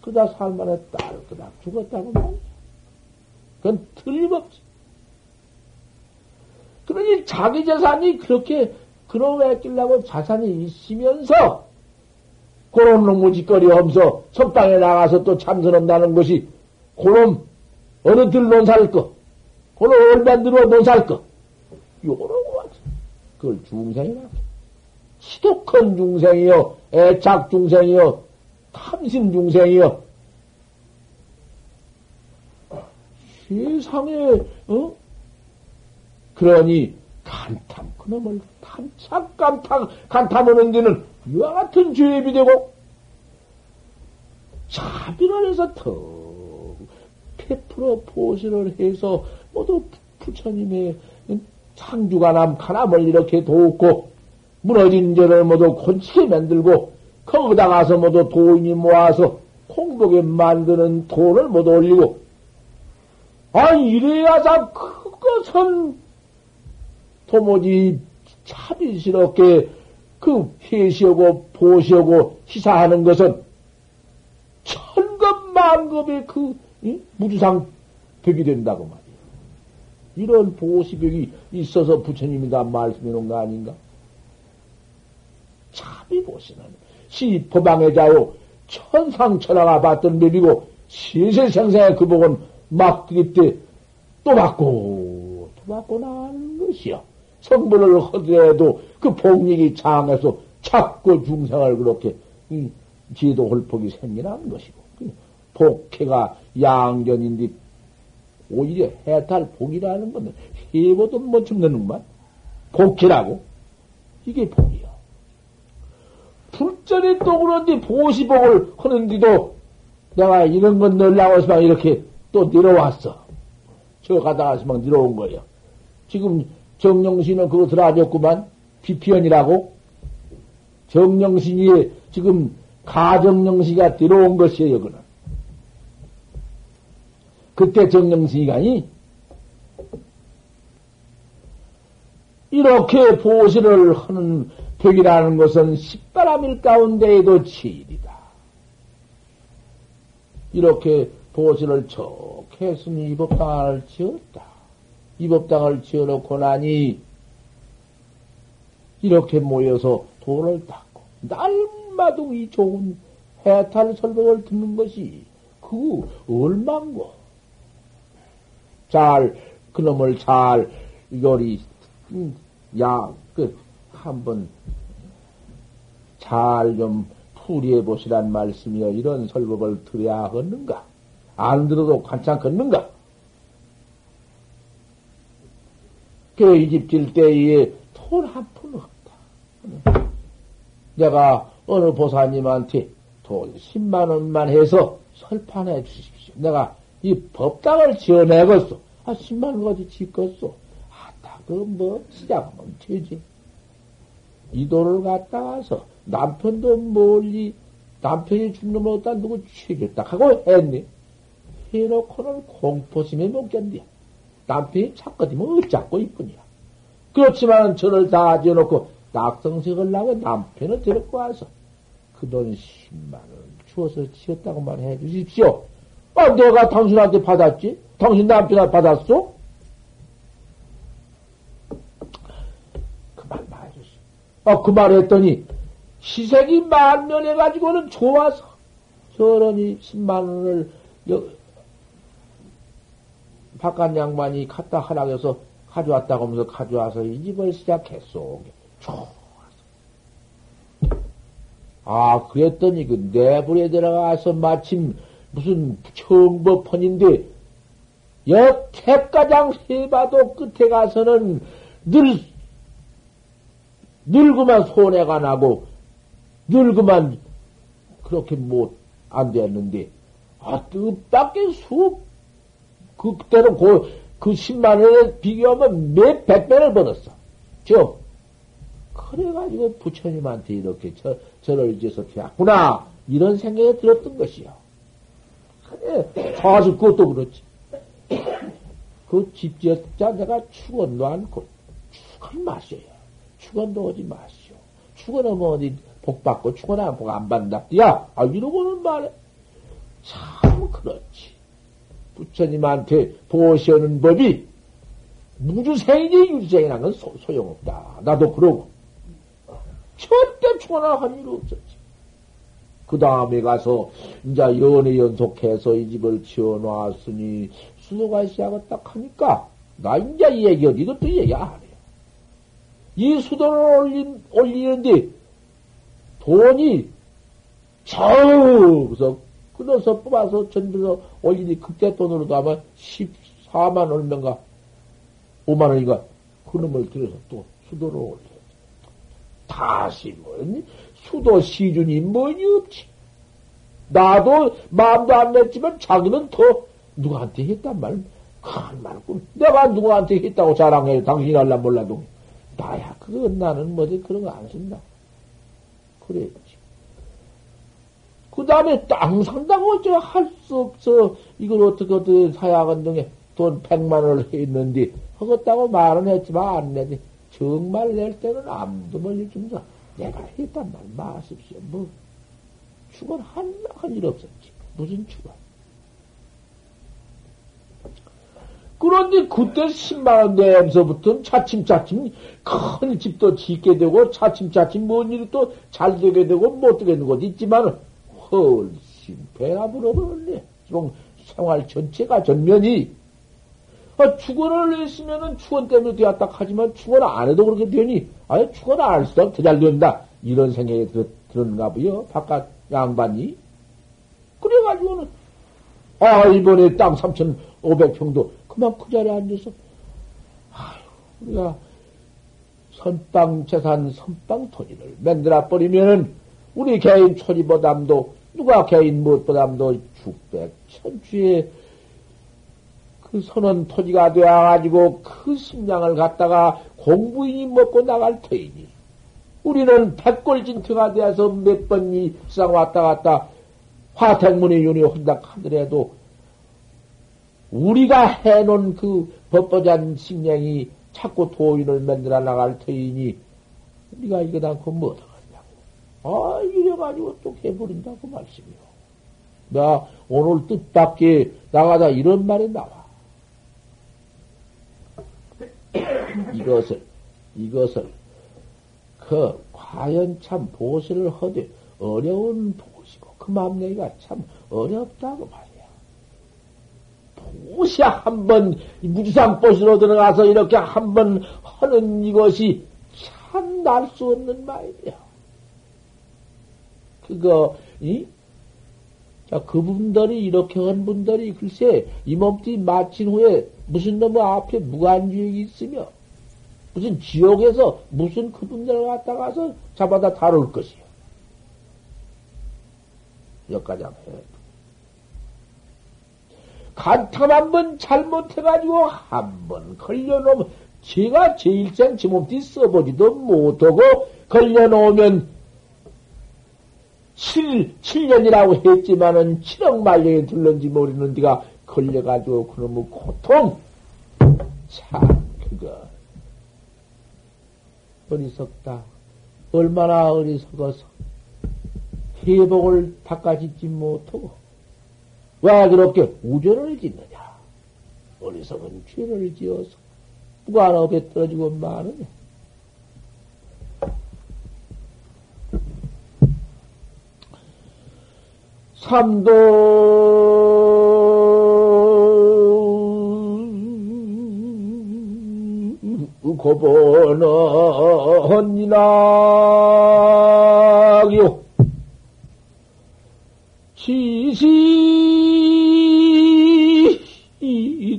A: 그다 살만에 딸, 그다 죽었다고 말이야. 그건 틀림없지. 그러니 자기 재산이 그렇게, 그놈에 끼려고 자산이 있으면서, 그런 놈의 짓거리 하면서 석방에 나가서 또 참선한다는 것이 그놈 어느 들 논살 거, 그놈 얼마 들어 논살 거, 요러고 하지. 그걸 중생이라. 시독한 중생이요, 애착 중생이요, 탐심 중생이요. 세상에, 어? 그러니, 간탐, 그놈을 탐착 간탐, 간탐하는 데는 이와 같은 죄업이 되고, 자비를 해서 더100% 보시를 해서 모두 부처님의 창주가남 가남을 이렇게 돕고 무너진 죄를 모두 곤치게 만들고 거기다 가서 모두 도인이 모아서 공복에 만드는 돈을 모두 올리고 아 이래야자 그것은 도무지 참이스럽게 그 해시하고 보시하고 시사하는 것은 천급 만급의 그 이? 무주상 벽이 된다고 말이야. 이런 보시벽이 있어서 부처님이 다 말씀해 놓은 거 아닌가? 참이 보시는 시 법왕의 자요 천상천하가 봤던 법이고 세세생생의 그 복은 막 그때 또 받고 또 받고 나는 것이요. 성불을 하더라도 그 복력이 장해서 자꾸 중생을 그렇게 지도 홀폭이 생기는 것이고 그 복해가 양견인데 오히려 해탈 복이라는 것은 해보도 못 죽는 것만 복해라고 이게 복이요. 불전이 또 그런데 보시복을 하는데도 내가 이런 건 해서 막 이렇게 또 내려왔어. 저 가다가 막 내려온 거예요. 지금 정영신은 그거 들어가졌구만. 비피언이라고. 정영신이 지금 가정영신이가 들어온 것이에요, 그는. 그때 정영신이가니 이렇게 보시를 하는 벽이라는 것은 십바람일 가운데에도 치일이다. 이렇게 보시를 척 했으니 이법당을 지었다. 이법당을 지어놓고 나니 이렇게 모여서 돌을 닦고 날마다 이 좋은 해탈 설법을 듣는 것이 그 얼만고 잘 그놈을 잘 요리 음, 야그 한번 잘 좀 풀이해 보시란 말씀이여 이런 설법을 들어야 하겠는가? 안 들어도 괜찮겠는가? 그이집 질 때에 돈한푼 없다. 내가 어느 보사님한테 돈 10만 원만 해서 설판해 주십시오. 내가 이 법당을 지어내겠어. 아, 10만 원 가지 짓겠어. 아, 딱, 그뭐 시작하면 되지. 이 돈을 갖다 와서 남편도 멀리 남편이 죽는 못다 누구 취겠다 하고 했니? 해놓고는 공포심에 못 견뎌. 남편이 찾거든면 어쩌고 이뿐이야. 그렇지만 저를 다 지어놓고 낙성색을 나고 남편을 데리고 와서 그 돈 10만원 주어서 지었다고만 해 주십시오. 아, 내가 당신한테 받았지? 당신 남편한테 받았어? 그만 말해주시. 아, 그 말 했더니 시색이 만면해가지고는 좋아서 저런이 10만원을 바깥 양반이 갖다 하락해서 가져왔다고 하면서 가져와서 이 집을 시작했어. 좋았어. 아, 그랬더니 그 내불에 들어가서 마침 무슨 청법헌인데 여태가장 해봐도 끝에 가서는 늘, 늙으만 손해가 나고 늙으만 그렇게 못, 안 됐는데, 아, 뜻밖의 수, 그때는 그, 그 10만 원에 비교하면 몇 백 배를 벌었어. 저, 그래가지고 부처님한테 이렇게 저, 저를 이제서 피웠구나. 이런 생각이 들었던 것이요. 그래, 사실 그것도 그렇지. 그 집지었자 내가 축원도 않고, 축원 마셔요. 축원도 오지 마시오. 축원하면 어디 복 받고 축원하면 복 안 받는다. 야, 아, 이러고는 말해. 참 그렇지. 부처님한테 보시는 법이 무주생이지 유주생이라는 건 소, 소용없다. 나도 그러고. 절대 축원을 할일 없었지. 그 다음에 가서 이제 연애 연속해서 이 집을 지어놨으니 수도가 시작했다 하니까 나 이제 얘기 어디 이것도 얘기 안 해요. 이 수도를 올린, 올리는데 돈이 저기서 끊어서 뽑아서 전부서 올리니 그때 돈으로도 아마 14만 얼마인가 5만 원인가 그놈을 들여서 또 수도를 올려. 다시 뭐니? 수도 시준이 뭐니 없지. 나도 마음도 안 냈지만 자기는 더 누구한테 했단 말, 큰 말고 내가 누구한테 했다고 자랑해요. 당신이 알라 몰라도. 나야, 그건 나는 뭐지 그런 거 안 쓴다. 그랬지. 그 다음에 땅 산다고 저할 수 없어. 이걸 어떻게 어떻게 사야건 등에 돈 백만 원을 했는데, 허겄다고 말은 했지만 안 내지. 정말 낼 때는 아무도 멀리 준다. 내가 했단 말 마십시오. 뭐, 축원 한, 한 일 없었지. 무슨 축원? 그런데 그때 10만원 내면서부터 차츰차츰 큰 집도 짓게 되고 차츰차츰 뭔 일이 또 잘 되게 되고 못 되게 되는 것도 있지만 훨씬 배가 불어버렸네. 지금 생활 전체가 전면이 아, 축원을 했으면은 축원 때문에 되었다 하지만 축원 안 해도 그렇게 되니 아예 축원 안 할수록 더 잘 된다 이런 생각이 들, 들었나 봐요 바깥 양반이 그래가지고는 아 이번에 땅 3,500평도 그만 그 자리에 앉아서 아유 우리가 선빵 재산 선빵 토지를 만들어 버리면은 우리 개인 초리보담도 누가 개인 무엇보담도 죽백 천주의 그 선원 토지가 되어가지고 그 식량을 갖다가 공부인이 먹고 나갈 터이니 우리는 백골진트가 되어서 몇 번이 상 왔다 갔다 화택문의 윤이 혼다 하더라도 우리가 해놓은 그 법보잔 식량이 자꾸 도인을 만들어 나갈 터이니 우리가 이거 않고 뭐 하겠냐고. 아, 이래가지고 또 해버린다고 말씀이요. 나 오늘 뜻밖에 나가다 이런 말이 나와. 이것을, 이것을, 그, 과연 참 보시를 하되 어려운 보시고, 그 마음 내기가 참 어렵다고 말이야. 보시 한번, 무지상 보시로 들어가서 이렇게 한번 하는 이것이 참 날 수 없는 말이야. 그거, 이? 자, 그분들이 이렇게 한 분들이 글쎄, 이 몸띠 마친 후에 무슨 놈의 앞에 무관주역이 있으며, 무슨 지옥에서 무슨 그분들을 갖다가서 잡아다 다룰 것이요. 여기까지 한번 해. 간탐 한 번 잘못해가지고 한 번 걸려놓으면, 제가 제 일생 제 몸띠 써보지도 못하고 걸려놓으면 7, 7년이라고 했지만은 7억 말년이 들는지 모르는 데가 걸려가지고 그놈의 고통. 참, 그거. 어리석다. 얼마나 어리석어서 회복을 닦아짓지 못하고 왜 그렇게 우전을 짓느냐? 어리석은 죄를 지어서 무관업에 떨어지고 마느냐? 삼도. 고번은 이낙요. 지시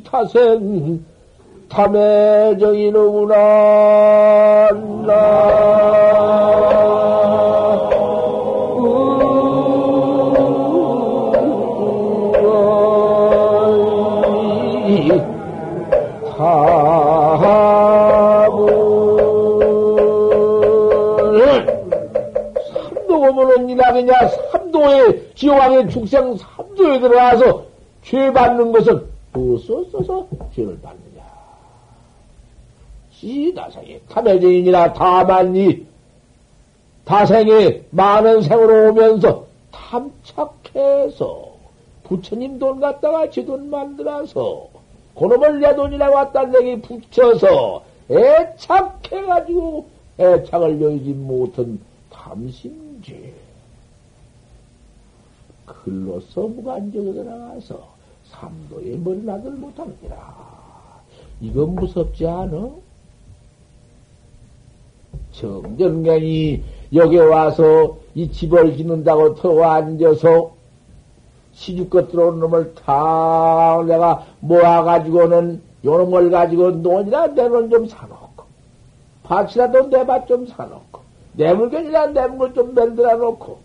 A: 타생 탐해정이는구나 이낙이냐 삼도에 지옥왕의 축생 삼도에 들어가서 죄 받는 것은 무엇을 써서 죄를 받느냐 시다생에 탐해진이라 다만이 다생에 많은 생으로 오면서 탐착해서 부처님 돈 갖다가 지 돈 만들어서 그놈을 내 돈이라고 갖다 내게 붙여서 애착해가지고 애착을 여의지 못한 탐심죄. 글로서 무관적으로 나가서 삼도에 머리나들 못합니다. 이건 무섭지 않아? 정전갱이 여기 와서 이 집을 짓는다고 터 앉아서 시집껏 들어온 놈을 다 내가 모아가지고는 요놈을 가지고 논이나 내돈 좀 사놓고 밭이라도 내 밭 좀 사놓고 내 물건이나 내 물건 좀 만들어 놓고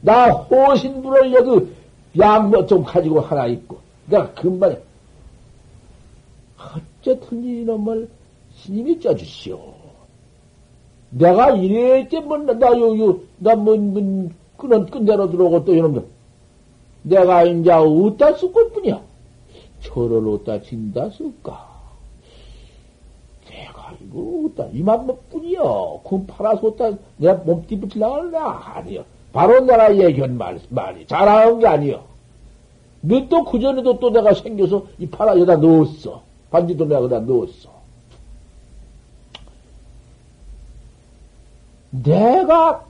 A: 나 호신부를 여기 양모 좀 가지고 하나 있고 내가 금방에 어쨌든 이놈을 스님이 쪄주시오. 내가 이랬지 뭐, 나, 요, 요, 나, 뭐, 뭐, 그런 끈대로 들어오고 또 이놈들. 내가 이제 어디다 쓸 것 뿐이야. 저를 어디다 진다 쓸까? 내가 뭐, 어따, 이만 뿐이요. 그건 팔아서 어따, 내가 몸띠 붙이려고 하는 아니요. 바로 내가 얘기한 말, 말이. 잘하는 게 아니요. 너또 그전에도 또 내가 생겨서 이 팔아 여기다 넣었어. 반지도 내가 여기다 넣었어. 내가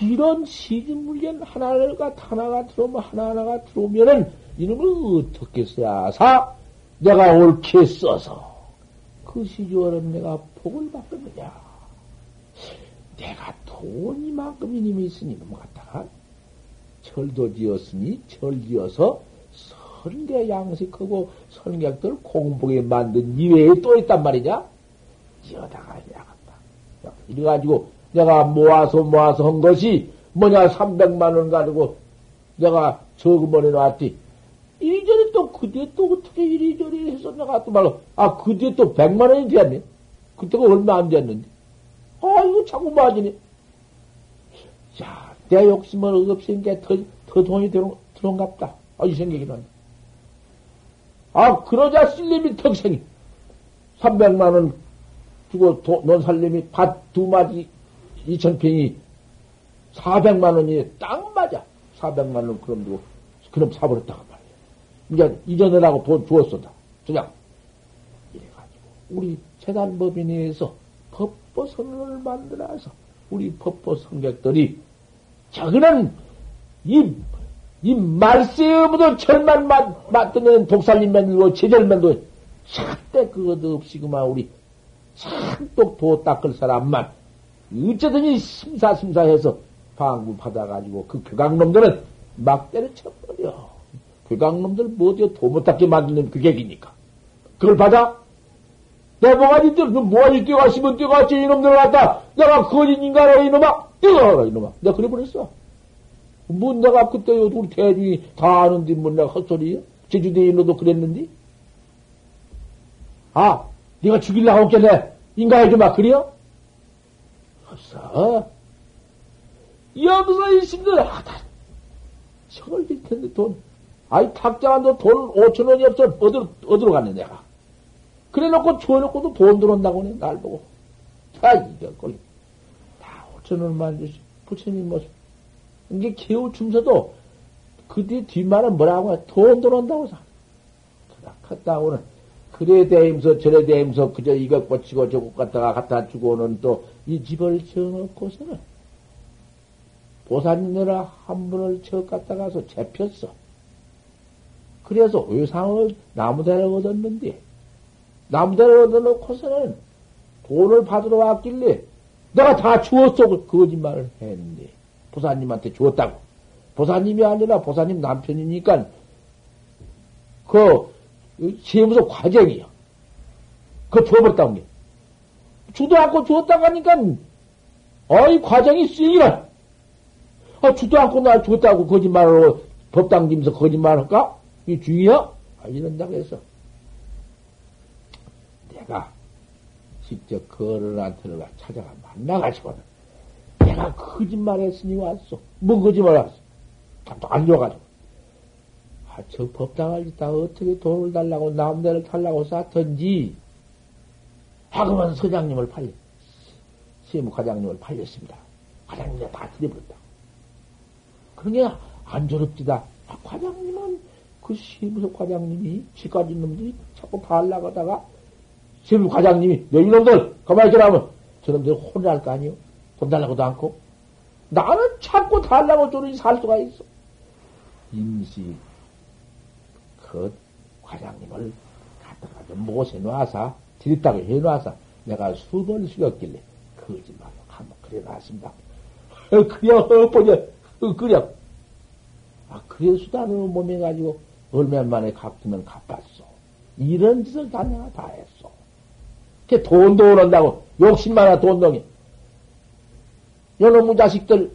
A: 이런 시진물견 하나가 하나가 들어오면 하나하나가 들어오면은 이놈을 어떻게 사? 내가 옳게 써서 그 시주어는 내가 복을 받겠느냐? 내가 돈 이만큼 이님이 있으니 뭐 갖다가 철도 지었으니 철 지어서 선대 양식하고 선객들 공복에 만든 이외에 또 있단 말이냐? 지어다가 해야겠다. 이래가지고 내가 모아서 모아서 한 것이 뭐냐 300만 원 가지고 내가 저금을 해놨지. 이리저리 또 그때 또 어떻게 이리저리 해서 내가 또 말로 아 그때 또 100만 원이 되었네. 그때가 얼마 안 됐는데. 아 이거 자꾸 맞으네. 자, 내 욕심을 없앤 게더 더 돈이 들어, 들어온갑다. 아, 이 생각이 난다. 아, 그러자 쓸림이 턱생이. 300만원 주고 도, 논 살림이 밭 두 마디 2천평이 400만원이 딱 맞아. 400만원 그럼 두고, 그럼 사버렸다고 말이야. 이제 이전으라고 돈 주었었다. 그냥. 이래가지고, 우리 재단법인에서 법보선언을 만들어서, 우리 법보 성객들이, 자그는 이, 이 말세어부터 절만 독살림 만들고 제절만도 절대 그것도 없이 그만 우리 산독 도 닦을 사람만 어쩌든지 심사심사해서 방구 받아가지고 그 교강놈들은 막 때려쳐버려. 뭐 어디가 도못 닦게 만드는 그 객이니까. 그걸 받아? 내 뭐가지들, 뭐가지 뛰어가시면 뛰어갔지, 이놈들 갖다. 내가 거짓인가로 이놈아, 뛰어가라, 이놈아. 내가 그래 버렸어. 뭐 내가 그때 우리 대중이 다 아는데 뭐 내가 헛소리야? 제주대인으로도 그랬는데? 아, 네가 죽일라고 했겠네. 인가해 주마, 그래요? 없어. 여기서 이신들 하다. 저걸 질 텐데 돈. 아이, 탁자한도 돈 5천 원이 없어. 어디로, 어디로 갔네, 내가. 그래 놓고 주워놓고도 돈 들어온다고 해, 날 보고. 아, 이거 꼴. 다 5천 원만 주시. 부처님 모습. 이게 개우 춤서도 그 뒤 뒷말은 뭐라고 해? 돈 들어온다고 사. 갔다고는 그래 대임서 저래 대임서 그저 이것 고치고 저것 갖다가 갖다 주고는 또 이 집을 지어놓고서는 보살님네라 한 분을 저 갖다가서 잡혔어. 그래서 의상을 나무대를 얻었는데 나무대를 얻어놓고서는 돈을 받으러 왔길래 내가 다 주었어. 그 거짓말을 했는데 보사님한테 주었다고. 보사님이 아니라 보사님 남편이니까 그 세무서 과정이야. 그 줘버렸다는 게. 주도 않고 주었다고 하니까 어이 과정이 쓰이라. 아, 주도 않고 나 줬다고 거짓말로 법당 김서 거짓말할까? 이 중이야? 아, 이런다고 해서 내가 직접 그 어른한테를 찾아가 만나가지고는 내가 거짓말했으니 왔어. 뭐 거짓말했어? 안 줘가지고. 아, 저 법당을 짓다 어떻게 돈을 달라고 남대를 달라고 쌌던지 하그만 서장님을 팔려 세무 과장님을 팔렸습니다. 과장님이 다 드려버렸다. 그런 게안 저럽지다. 아, 과장님은 그 세무서 과장님이 지까지 놈들이 자꾸 달라가다가 세무 과장님이 너 이놈들 가만히 있으라면 저놈들 혼날 거 아니요? 혼달라고도 않고 나는 자꾸 달라고 저러니 살 수가 있어. 임시 그 과장님을 갖다가 좀 모셔놔서 드립다고 해놔서 내가 수번 숙였길래 거짓말로 한번 그래 놨습니다. 어, 보냐, 어, 그래. 아, 그래 수단으로 몸에 가지고 얼마 만에 갚으면 갚았어. 이런 짓을 다 내가 다 했어. 걔 돈도 오른다고 욕심 많아 돈 덩이. 여놈의 자식들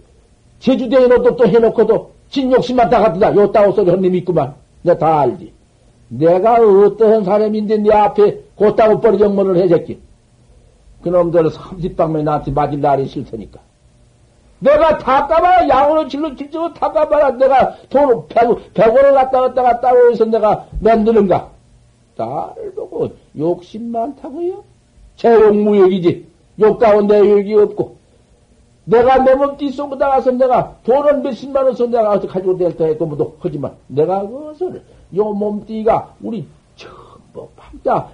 A: 제주도에 너도 또 해놓고도 진 욕심만 다 갖다 요 따오 소리 헌님 있구만. 내가 다 알지. 내가 어떠한 사람인데 네 앞에 곧다고 버리 정문을 해줬기. 그놈들 30방면에 나한테 맞을 날이 싫다니까. 내가 다 까봐라, 양으로 질러 질적으로 다 까봐라, 내가 돈, 100, 100원을 갖다 갖다가 따로 해서 내가 만드는가. 나를 보고 욕심 많다고요? 재용무역이지. 욕 가운데 욕이 없고. 내가 내 몸띠 쏘고 나가서 내가 돈은 몇십만 원 쏘고 나가서 가지고 될때 해도 뭐도 하지만 내가 그것을 요 몸띠가 우리 전부 팔자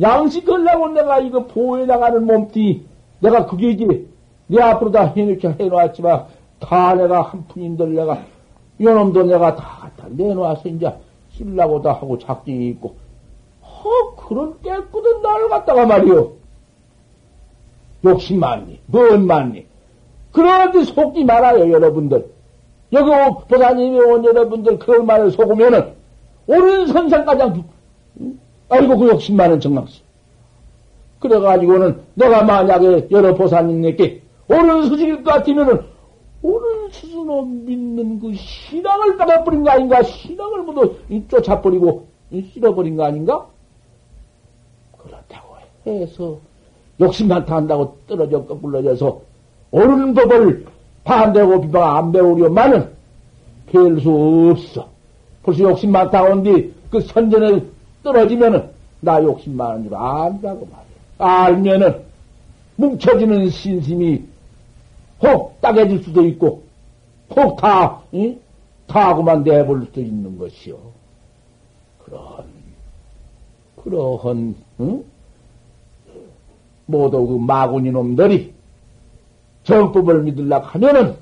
A: 양식 걸라고 내가 이거 보호해 나가는 몸띠 내가 그게지 내 앞으로 다 해놓자 해놓았지만 다 내가 한 푼인들 내가 요놈도 내가 다, 다 내놓아서 이제 쓰려고 다 하고 작정이 있고 허 그런 깨끗한 날 갖다가 말이요 욕심 많니? 뭔 많니? 그런데 속지 말아요 여러분들. 여기 보사님이 온 여러분들 그 말을 속으면은 옳은 선상가장 아이고 그 욕심 많은 정망씨. 그래가지고는 내가 만약에 여러 보사님에게 옳은 수직일 것 같으면은 옳은 스스로 믿는 그 신앙을 따가버린 거 아닌가? 신앙을 모두 쫓아버리고 실어버린 거 아닌가? 해서 욕심 한다고 떨어져 거꾸러져서 옳은 법을 반대고 비방 안 배우려만은 별수 없어. 벌써 욕심 많다 온뒤 그 선전에 떨어지면은 나 욕심 많은 줄 안다고 말이야. 알면은 뭉쳐지는 신심이 혹 따개질 수도 있고 혹 다, 응? 다하고만 내볼 수도 있는 것이요. 그런, 그러한, 응? 모두 그 마구니 놈들이 정법을 믿으려고 하면은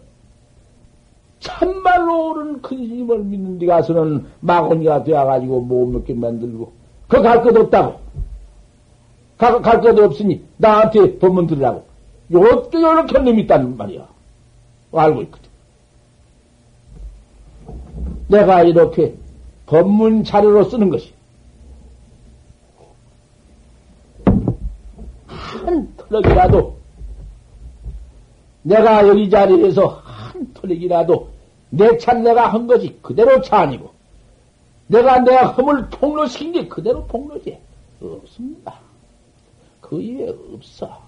A: 참말로 옳은 큰스님을 믿는 데 가서는 마구니가 되어가지고 못 먹게 만들고 그 갈 것 없다고. 갈 것 없으니 나한테 법문 들으라고. 요렇게 요렇게 놈이 있단 말이야. 알고 있거든. 내가 이렇게 법문 자료로 쓰는 것이 한 털럭이라도 내가 여기 자리에서 한 털럭이라도 내 찬 내가 한 것이 그대로 찬이고 내가 내 험을 폭로시킨 게 그대로 폭로지 없습니다. 그 이외에 없어.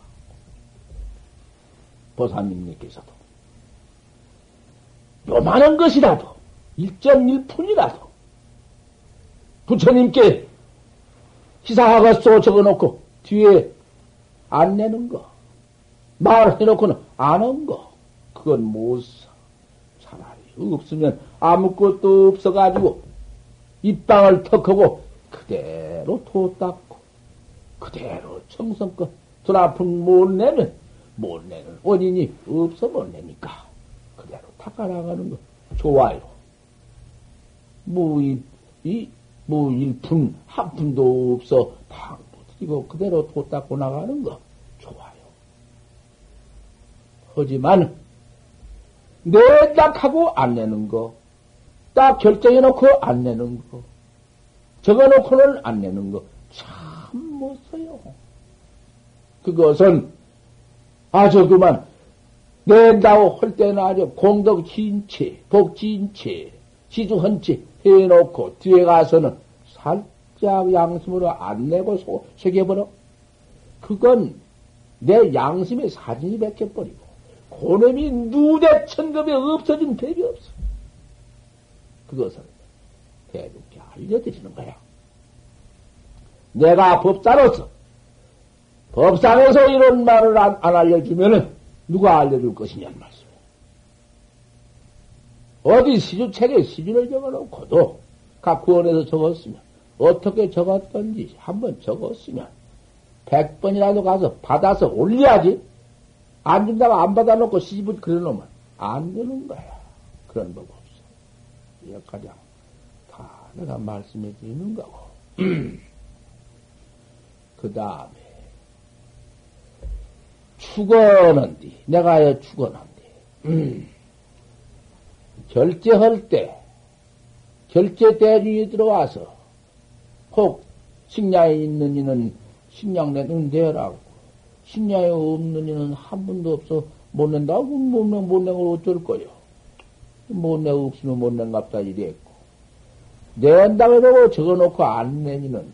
A: 보사님께서도 요만한 것이라도 1.1푼이라도 부처님께 희사하가쏘 적어놓고 뒤에 안 내는 거, 말해놓고는 안 한 거, 그건 못 사. 차라리 없으면 아무것도 없어가지고 입방을 턱하고 그대로 도 닦고 그대로 청성껏 돈 아픈 못 내면 못 내는 원인이 없어 못 내니까 그대로 닦아나가는 거 좋아요. 무이 이 무일푼 한 푼도 없어 다 이거 그대로 도 닦고 나가는 거 좋아요. 하지만 내딱 하고 안 내는 거, 딱 결정해 놓고 안 내는 거, 적어 놓고는 안 내는 거, 참 못 써요. 그것은 아주 그만 낸다고 할 때는 아주 공덕 진채, 복 지주한 채 해놓고 뒤에 가서는 살 짝 양심으로 안 내고 소, 새겨버려. 그건 내 양심의 사진이 베껴버리고, 고놈이 누대 천급에 없어진 법이 없어. 그것을 대중께 알려드리는 거야. 내가 법사로서, 법상에서 이런 말을 안, 안 알려주면은 누가 알려줄 것이냐는 말씀이에요. 어디 시주책에 시주를 적어놓고도 각 구원에서 적었으면 어떻게 적었던지 한번 적었으면 백 번이라도 가서 받아서 올려야지. 안 준다고 안 받아놓고 시집을 그려놓으면 안 되는 거야. 그런 법 없어. 여기까지 다 내가 말씀해 드리는 거고. 그 다음에 죽어는디 내가 죽어는디 결제할 때 결제 대중이 들어와서 혹 식량에 있는 이는 식량 내는 데라고. 식량이 없는 이는 한 분도 없어 못 낸다고 못, 내, 못 내고 어쩔 거요? 못 내고 없으면 못 낸갑다 이랬고. 낸다고 해도 적어놓고 안 내니는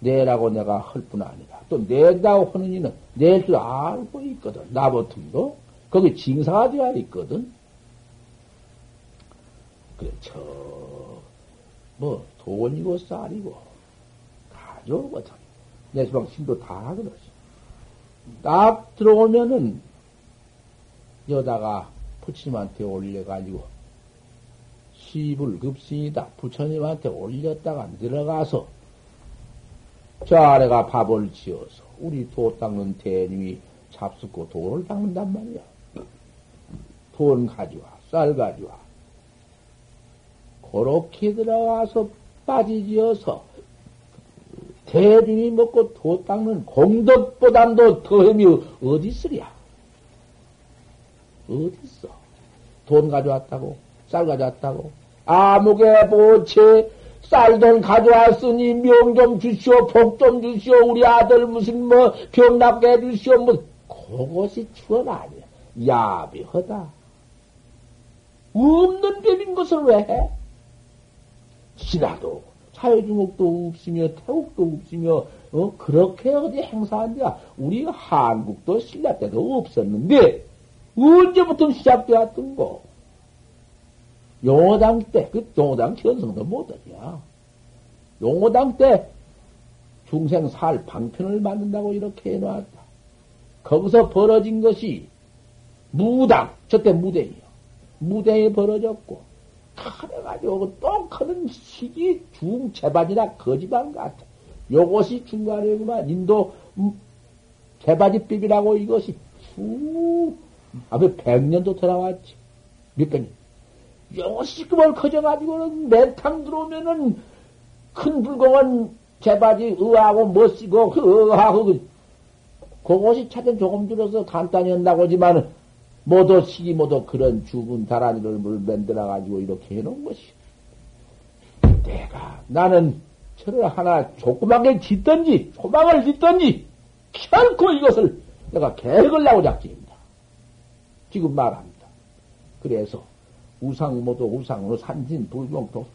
A: 내라고 내가 할 뿐 아니라 또 낸다고 하는 이는 낼 줄 알고 있거든. 나 보통도. 거기 징사가 되어 있거든. 그래 저 뭐 돈이고 쌀이고 가져오거든 내수방 신도 다 그러지. 딱 들어오면은 여다가 부처님한테 올려가지고 시불 급신이다. 부처님한테 올렸다가 들어가서 저 아래가 밥을 지어서 우리 도 닦는 대님이 잡숫고 돌을 닦는단 말이야. 돈 가져와, 쌀 가져와. 그렇게 들어가서 빠지지어서 대중이 먹고 도 닦는 공덕보담도 더힘이 어디 있으랴? 어디 있어? 돈 가져왔다고? 쌀 가져왔다고? 아무개 보채 쌀돈 가져왔으니 명 좀 주시오, 복 좀 주시오, 우리 아들 무슨 뭐병 낫게 해주시오, 뭐 그것이 추원 아니야. 야비하다. 없는 법인 것을 왜 해? 신라도 사회주목도 없으며 태국도 없으며 어 그렇게 어디 행사한냐? 우리 한국도 신라 때도 없었는데 언제부터 시작되었던 거? 용호당 때, 그 용호당 견성도 못하냐. 용호당 때 중생 살 방편을 만든다고 이렇게 해놨다. 거기서 벌어진 것이 무당, 저때 무대이요. 무대에 벌어졌고, 그래가지고 또 크는 시기 중재반이라 거짓말 같아. 요것이 중간에구만. 인도 음, 재반이법이라고 이것이 후, 앞에 백년도 돌아왔지. 몇 번이. 요것이 그걸 커져가지고는 맨탕 들어오면은 큰 불공은 재바지 의하고 멋지고 그 의하고 그 그것이 차근 조금 들어서 간단히 한다고 하지만 모두 시기 모두 그런 죽은 다란이를 물 만들어 가지고 이렇게 해놓은 것이 내가 나는 저를 하나 조그맣게 짓든지 소망을 짓든지 결코 이것을 내가 계획을 나고 작지입니다. 지금 말합니다. 그래서 우상 모두 우상으로 산진 불경도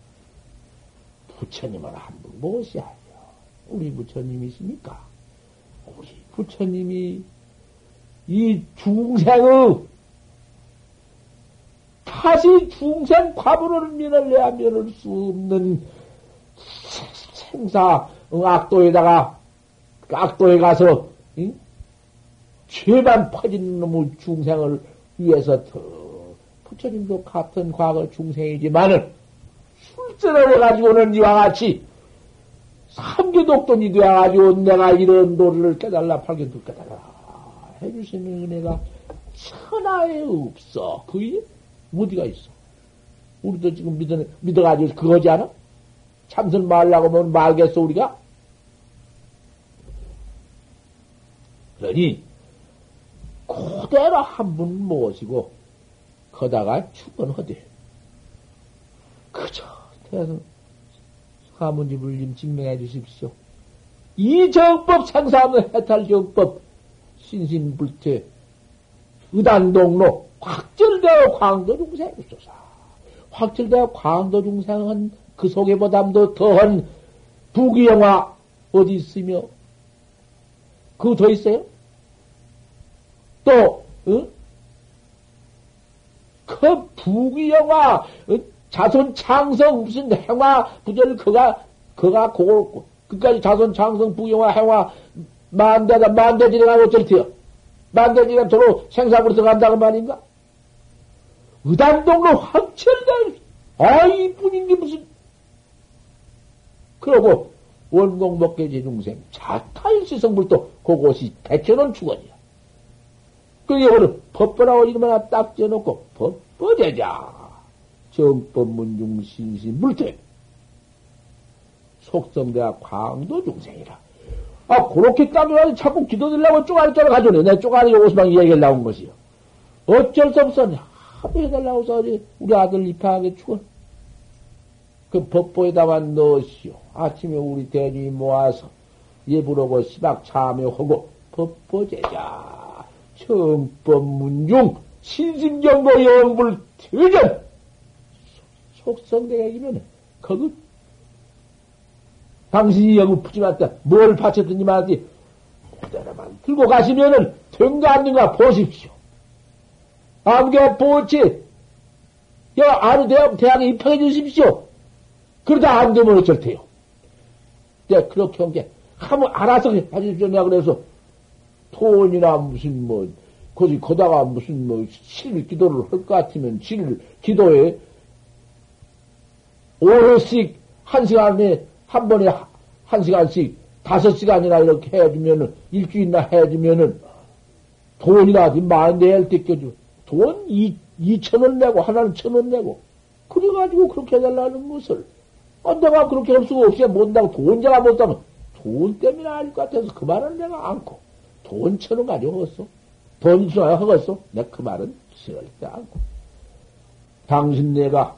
A: 부처님을 한분 모셔야 해요. 우리 부처님이십니까? 우리 부처님이 이 중생의 다시 중생 과부를 면을내야 면할 수 없는 생사 악도에다가 악도에 가서 응? 죄만 퍼진 놈의 중생을 위해서 더 부처님도 같은 과거 중생이지만은 술전을 해가지고는 이와 같이 삼계독돈이 되어가지고 내가 이런 노래를 깨달라 팔견도 깨달라 해주시는 은혜가 천하에 없어. 그게 어디가 있어? 우리도 지금 믿어, 믿어가지고 그거지 않아? 참선 말라고 하면 말겠어, 우리가? 그러니, 그대로 한 분 모시고, 거다가 축원하되, 그저, 대해서 사문집을 증명해 주십시오. 이 정법 생사하면 해탈 정법, 신신불태, 의단동로, 확철되어 광도 중생 있소사. 확철되어 광도 중생은 그 속에 보담도 더한 부귀영화 어디 있으며, 그더 있어요? 또, 어? 그 부귀영화, 어? 자손 창성 무슨 행화 부절 그가 그가 그걸 그까지 자손 창성 부영화 행화 만대다 만대지내가 어쩔 테요 만대지가 도로 생사부터 간다고 말인가? 의단동로 확철다 아 이뿐인 게 무슨 그러고 원공 먹개지 중생 자타일시성불도 그곳이 백현원 주원이야. 그게 오늘 법보라고 이름 하나 딱 지어놓고 법보제자 정법문중 신신 물태 속성대와 광도 중생이라. 아, 그렇게 까면서 자꾸 기도들라고 쪼가리 쪼가 가져오네. 내 쪼가리 요것만 이야기를 나온 것이요. 어쩔 수 없어. 하도 해달라고 해서 우리 아들 입학하게 추원. 그 법보에다만 넣으시오. 아침에 우리 대리 모아서 예부르고 시박 참여하고 법보제자 정법문중 신심정보 영불 퇴전 속성대이면 거기 당신이 여기 푸짐할 때뭘 바쳤든지 말지 그대로만 들고 가시면은 된가 안 된가 보십시오. 아무개 보치 여 아는 대학 대학에 입학해 주십시오. 그러다 안 되면 어쩔 테요. 네, 그렇게 한게 하면 알아서 해주십시오. 내가 그래서 돈이나 무슨 뭐, 거기 거다가 무슨 뭐, 실 기도를 할 것 같으면 실 기도에 5회씩 한 시간에 한 번에 한 시간씩 다섯 시간이나 이렇게 해주면은 일주일이나 해주면은 돈이나 만 내일 때 껴줘. 돈 이, 이천 원 내고 하나는 천 원 내고 그래가지고 그렇게 해달라는 것을 아, 내가 그렇게 할 수가 없어야 못한다고 돈자가 못하면 돈 때문에 아닐 것 같아서 그 말은 내가 않고 돈 천 원 가지고 하겠어. 돈 있어야 하겠어. 내가 그 말은 절대 않고 당신 내가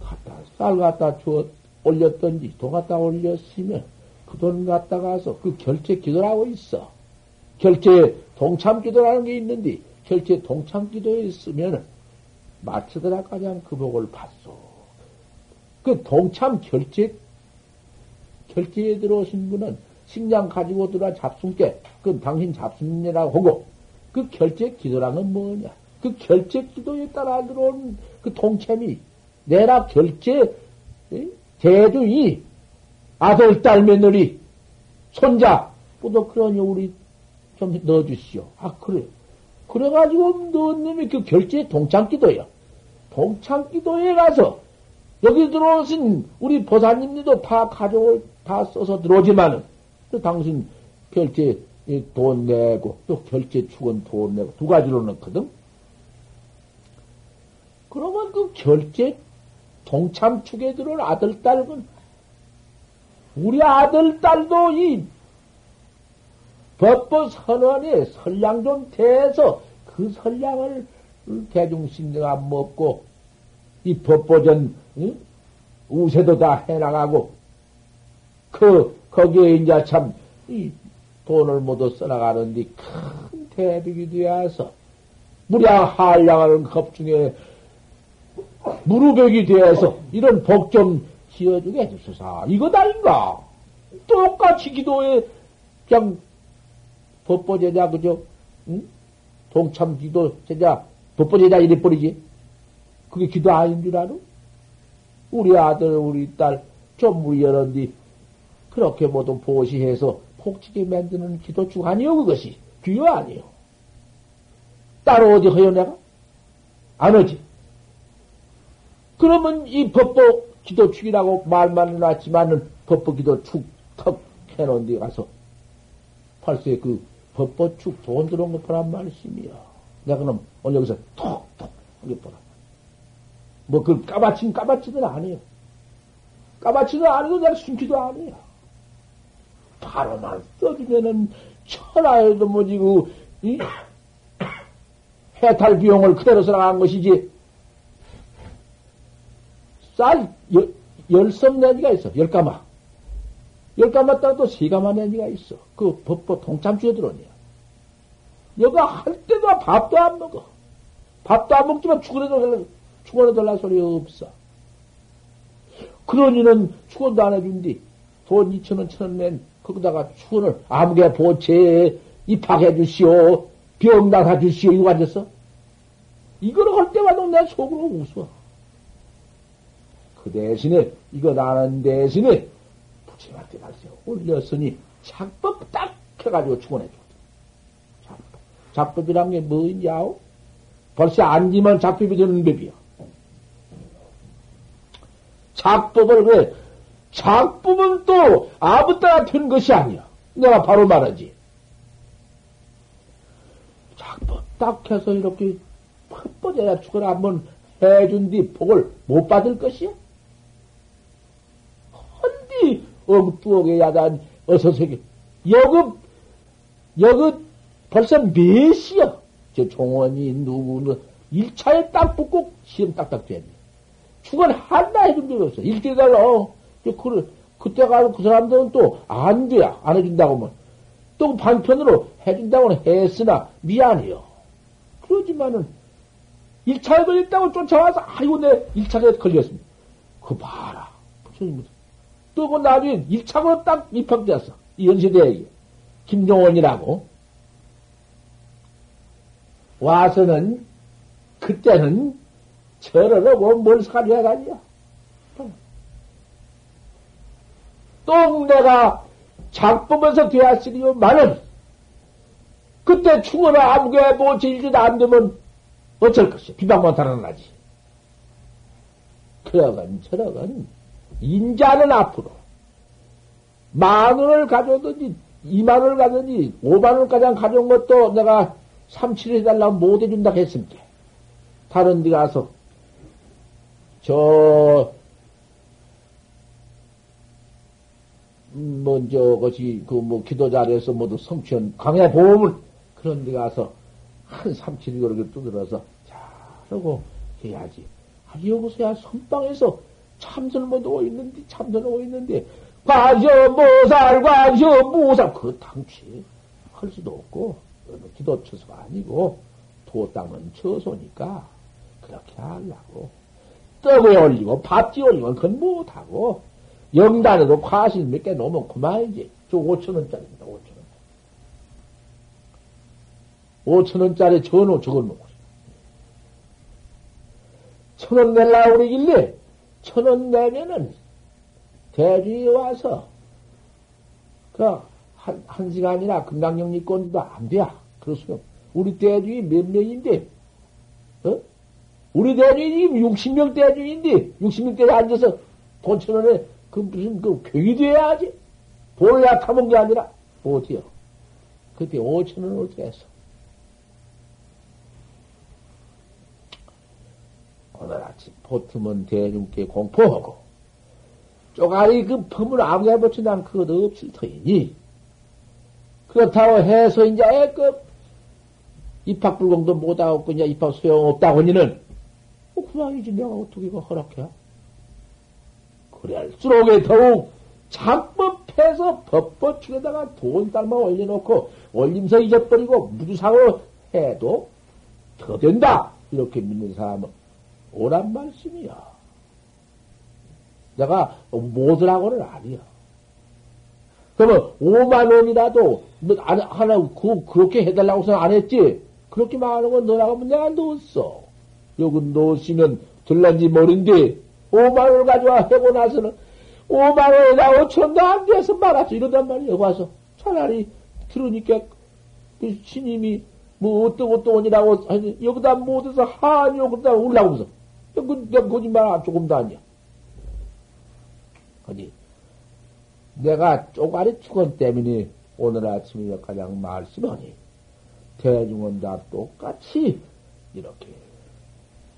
A: 갖다 쌀 갖다 주어 올렸던지 돈 갖다 올렸으면 그 돈 갖다 가서 그 결제 기도라고 있어. 결제 동참 기도라는 게 있는데 결제 동참 기도에 있으면 마치더라 가장 그 복을 받소. 그 동참 결제 결제에 들어오신 분은 식량 가지고 들어와 잡순께 그 당신 잡순이라고 하고 그 결제 기도라는 뭐냐? 그 결제 기도에 따라 들어온 그 동참이 내라 결제 대중이 아들, 딸, 며느리, 손자, 또 그러니 우리 좀 넣어주시오. 아, 그래. 그래가지고 넣은 놈이 그 결제 동창기도예요. 동창기도에 가서 여기 들어오신 우리 보사님들도 다 가족을 다 써서 들어오지만은 또 당신 결제 돈 내고 또 결제 축은 돈 내고 두 가지로 넣거든. 그러면 그 결제 동참 축에 들어온 아들, 딸은 우리 아들, 딸도 이 법보 선언에 설량 좀 대해서 그 설량을 대중신대가 먹고 이 법보전 응? 우세도 다 해나가고 그 거기에 이제 참 이 돈을 모두 써나가는데 큰 대득이 되어서 무량 한량하는 겁중에 무릎벽이 되어서 이런 복 좀 지어주게 해주소서. 이것 아닌가? 똑같이 기도에 그냥 법보 제자 그죠? 응? 동참 기도 제자 법보 제자 이래 버리지. 그게 기도 아닌 줄 알아? 우리 아들 우리 딸좀 우리 여런디 그렇게 모두 보시해서 폭지게 만드는 기도축 아니요 그것이 귀요 아니요. 따로 어디 허여 내가? 안 하지. 그러면 이 법보 기도축이라고 말만 해놨지만은 법보 기도축 턱 해놓은 데 가서 벌써 그 법보축 돈 들어온 거 보란 말씀이야. 내가 그럼 오늘 여기서 톡톡 하게 보라. 뭐, 그 까바친 까바치는 아니에요. 까바치는 아니고 내가 숨기도 아니야. 바로만 써주면은 천하에도 뭐지, 그, 이, 해탈 비용을 그대로 써나간 것이지. 쌀, 열, 열섬 내지가 있어. 열가마. 열가마 따도 세가마 내지가 있어. 그 법보 동참주에 들어오냐. 여가 할 때도 밥도 안 먹어. 밥도 안 먹지만 죽어내달라, 죽어내달라 소리 없어. 그러니는 축원도 안 해준디. 돈 2천원, 천원 낸, 거기다가 축원을 아무개 보채 입학해 주시오. 병 나가 주시오. 이거 앉았어? 이걸 할 때마다 내 속으로 웃어. 그 대신에, 이거 나는 대신에, 부처님한테 가서 올렸으니, 작법 딱 해가지고 축원해 줘. 작법. 작법이란 게 뭐냐오? 벌써 앉으면 작법이 되는 법이야. 작법을 왜, 작법은 또 아무 따라 된 것이 아니야. 내가 바로 말하지. 작법 딱 해서 이렇게 헛버져야 축을 한번 해준 뒤 복을 못 받을 것이야? 엉뚱하게 야단 어서서기 여급 여급 벌써 몇이야? 저 종원이 누구는 1차에 딱 붙고 시험 딱딱 됐네. 죽은 하나 해준 적이 없어. 일대 달라. 어, 그래. 그때 가서 그 사람들은 또 안 돼야. 안 해준다고 하면. 또 반편으로 해준다고는 했으나 미안해요. 그러지만은 1차에 걸렸다고 쫓아와서 아이고 내 1차에 걸렸습니다. 그 봐라. 부처님 또그 나중에 1차로 딱 입학되었어. 이 연세대학에. 김종원이라고. 와서는, 그때는 절을 하고 뭘 사려야 가냐. 또 내가 작품에서 되었으리요만은 그때 죽어라 아무게 뭐 제일도 안 되면 어쩔 것이야. 비방만 달아나지. 그러건 저러건 인자는 앞으로 만 원을 가져오든지 이만 원을 가든지 오만 원까지 가져온 것도 내가 삼칠 해 달라고 못 해준다 했습니다. 다른 데 가서 저 먼저 것이 그 뭐 기도 자리에서 모두 성취한 강의 보험을 그런 데 가서 한 삼칠이 그렇게 두드려서 잘하고 해야지. 아, 여기서야 선방에서 참선만 오고 있는데 참선 오고 있는데 관셔 모살 관셔 모살 그 당치 할 수도 없고 기도 처소가 아니고 도 땅은 처소니까 그렇게 하려고 떡에 올리고 밥지 올리고 그건 못하고 영단에도 과실 몇개 놓으면 그만이지. 저 5천원짜리입니다, 5천원. 5천원짜리 전호 적어놓고. 천원 내려고 그러길래, 천 원 내면은, 대주에 와서, 그, 한, 한 시간이나 금강경리권도 안 돼. 그렇습니다. 우리 대주이 몇 명인데, 어? 우리 대주이 60명 대주인데, 60명 대에 앉아서 돈 천 원에 그 무슨 그 교이 돼야지. 돈을 약하면 게 아니라 어디요? 그때 5천 원을 어떻게 했어? 오늘 아침 보트면 대중께 공포하고 쪼가리 그 펌을 아무에 붙여 난 그것도 없을 터이니 그렇다고 해서 이제 그 입학 불공도 못하고 그냥 입학 소용없다고 하니는 어, 그만이지 내가 어떻게 그 허락해? 그럴수록 더욱 작법해서 법보축에다가 돈 딸마 올려놓고 올림서 잊어버리고 무주상으로 해도 더 된다. 이렇게 믿는 사람은 오란 말씀이야. 내가 못을하고는 아니야. 그러면 5만 원이라도 하나 그, 그렇게 해달라고 해서 안 했지. 그렇게 말하는 건 너라고 내가 넣었어. 여기 넣으시면 들란지 모른데 5만 원을 가져와 해고 나서는 5만 원에다 5천 원도 안 돼서 말았어. 이러단 말이야. 와서 차라리 들으니까 그 스님이 뭐 어떤 어떤 원이라고 여기다 못해서 하니요 그러다 올라오면서 그, 내가 거짓말 조금도 아니야. 아니 내가 쪼가리 축원 때문에 오늘 아침에 가장 말씀하니 대중은 다 똑같이 이렇게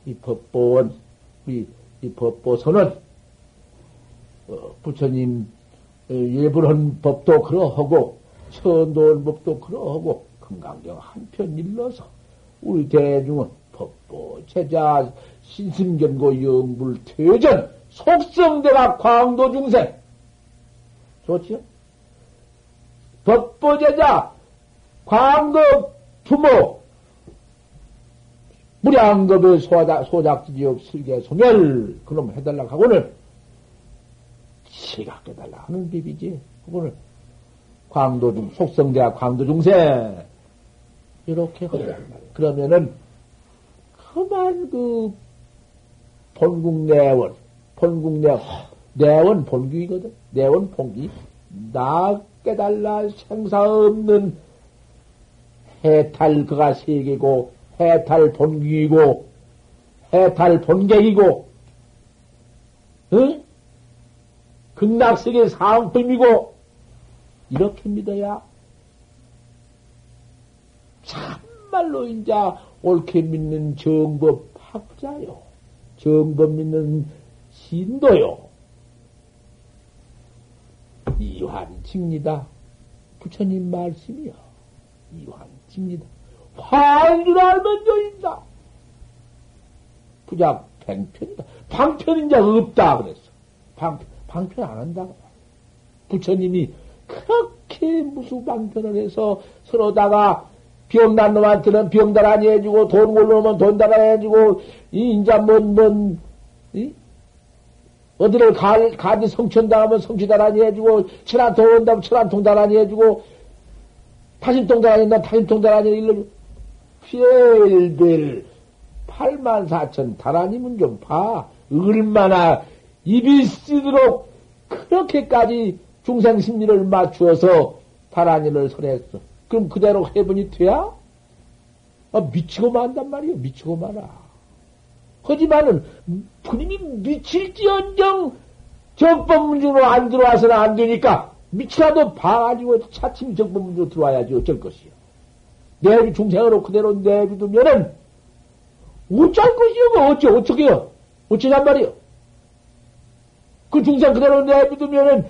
A: 이 법보원 우리 이 법보서는 어, 부처님 예불한 법도 그러하고 천도원 법도 그러하고 금강경 한편 일러서 우리 대중은 법보 제자 신심견고 영불 퇴전 속성대가 광도 중생 좋지요? 법보 제자 광도 부모 무량겁의 소작, 소작지지역 슬계 소멸, 그놈 해달라고 하고는 시각해달라 하는 비비지. 그거는 광도중, 속성대학 광도중세. 이렇게 하란 말이야. 그러면은, 그만 그, 본국 내원, 본국 내, 내원 본규이거든. 내원 본기. 나 깨달라 생사 없는 해탈 그가 세계고, 해탈 본기이고, 해탈 본객이고, 응? 극락세계 상품이고, 이렇게 믿어야, 참말로 이제 옳게 믿는 정법 학자요. 정법 믿는 신도요. 이환칭니다. 부처님 말씀이요. 이환칭니다. 화인 줄 알면 여인다. 부작 팽편이다. 방편인 자 없다 그랬어. 방, 방편 안 한다고. 부처님이 그렇게 무슨 방편을 해서 서로다가 병난 놈한테는 병달아니 해주고 돈 올려놓으면 돈 달아니 해주고 이 인자 뭔 뭔 이? 어디를 가, 가지 성천당하면 성취달아니 해주고 천안통 온다면 천안 통 달아니 해주고 타심통 달아니 한다면 타심통 달아니 일러주고 별별 8만 4천 다라님은 좀 봐. 얼마나 입이 쓰도록 그렇게까지 중생 심리를 맞추어서 바라니를 설했어. 그럼 그대로 해분이 돼야? 아, 미치고 만단 말이요. 미치고 말아. 하지만은, 부님이 미칠지언정 정법문중으로 안 들어와서는 안 되니까, 미치라도 봐가지고 차츰 정법문중으로 들어와야지 어쩔 것이요. 내비 중생으로 그대로 내비두면은, 어쩔 것이요? 뭐 어째, 어떻게요? 어쩌냔 말이요? 그 중생 그대로 내비두면은,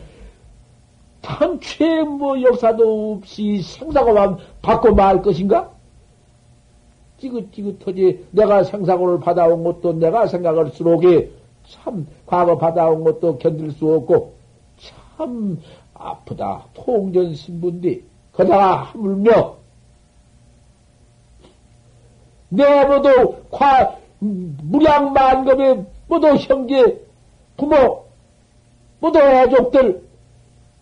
A: 당최 뭐 역사도 없이 생사고만 받고 말 것인가? 찌긋찌긋하지 내가 생사고를 받아온 것도 내가 생각을 수록이 참 과거 받아온 것도 견딜 수 없고 참 아프다 통전 신분디 거다가 하물며 내모도 과 무량만급의 모두 형제 부모 모두 애족들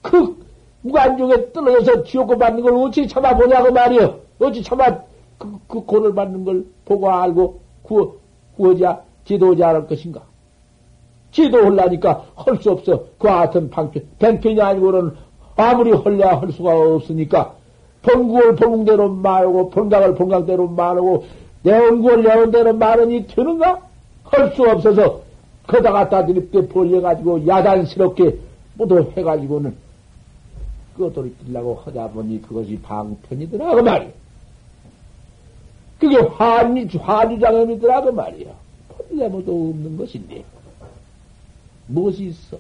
A: 그 무관중에 떨어져서 지옥고 받는 걸 어찌 참아보냐고 말이여. 어찌 참아 그, 그 고를 받는 걸 보고 알고 구어, 구어자, 지도자 할 것인가? 지도하려니까 할 수 없어. 그와 같은 방편, 뱅편이 아니고는 아무리 헐려야 할 수가 없으니까 본구를 본궁대로 말하고 본각을 본각대로 말하고 내원구를 내원대로 말하니 되는가? 할 수 없어서 거다 갖다 드립게 벌려가지고 야단스럽게 모두 해가지고는 끄돌이 뛰려고 하다 보니 그것이 방편이더라, 그 말이야. 그게 환유, 환유장엄이더라, 그 말이야. 본래모도 없는 것인데. 무엇이 있어?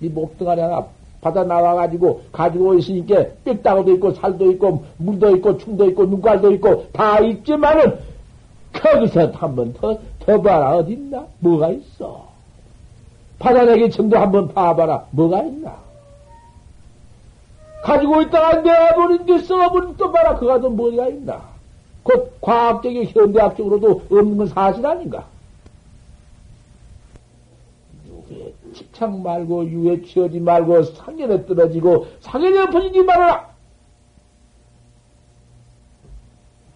A: 이 목등아리 하나 받아 나와가지고, 가지고 있으니까, 뼈다구도 있고, 살도 있고, 물도 있고, 충도 있고, 눈깔도 있고, 다 있지만은, 거기서 한 번 더, 더 봐라. 어딨나? 뭐가 있어? 받아내기 정도 한 번 봐봐라. 뭐가 있나? 가지고 있다가 내버린 데 썩어버린 또 봐라. 그가 또 뭐가 있나? 곧 과학적인 현대학적으로도 없는 건 사실 아닌가? 유에 집착 말고 유에 치어지 말고 상견에 떨어지고 상견에 엎어지지 말아라.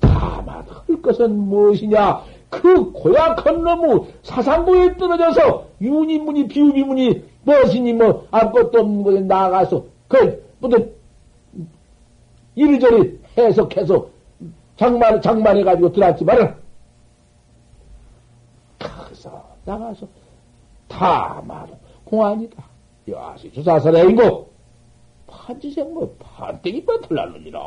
A: 다만 할 것은 무엇이냐? 그 고약한 놈의 사상고에 떨어져서 유니문이 비우비문이 무엇이니 뭐 아무것도 없는 곳에 나가서 그 뭐든 이리저리 해석해서 장만, 장만해가지고 들어왔지만은, 거기서 나가서 다 말은 공안이다. 여하시 주사설의 인고, 판지생 뭐, 판때기 뻗틀날느니라.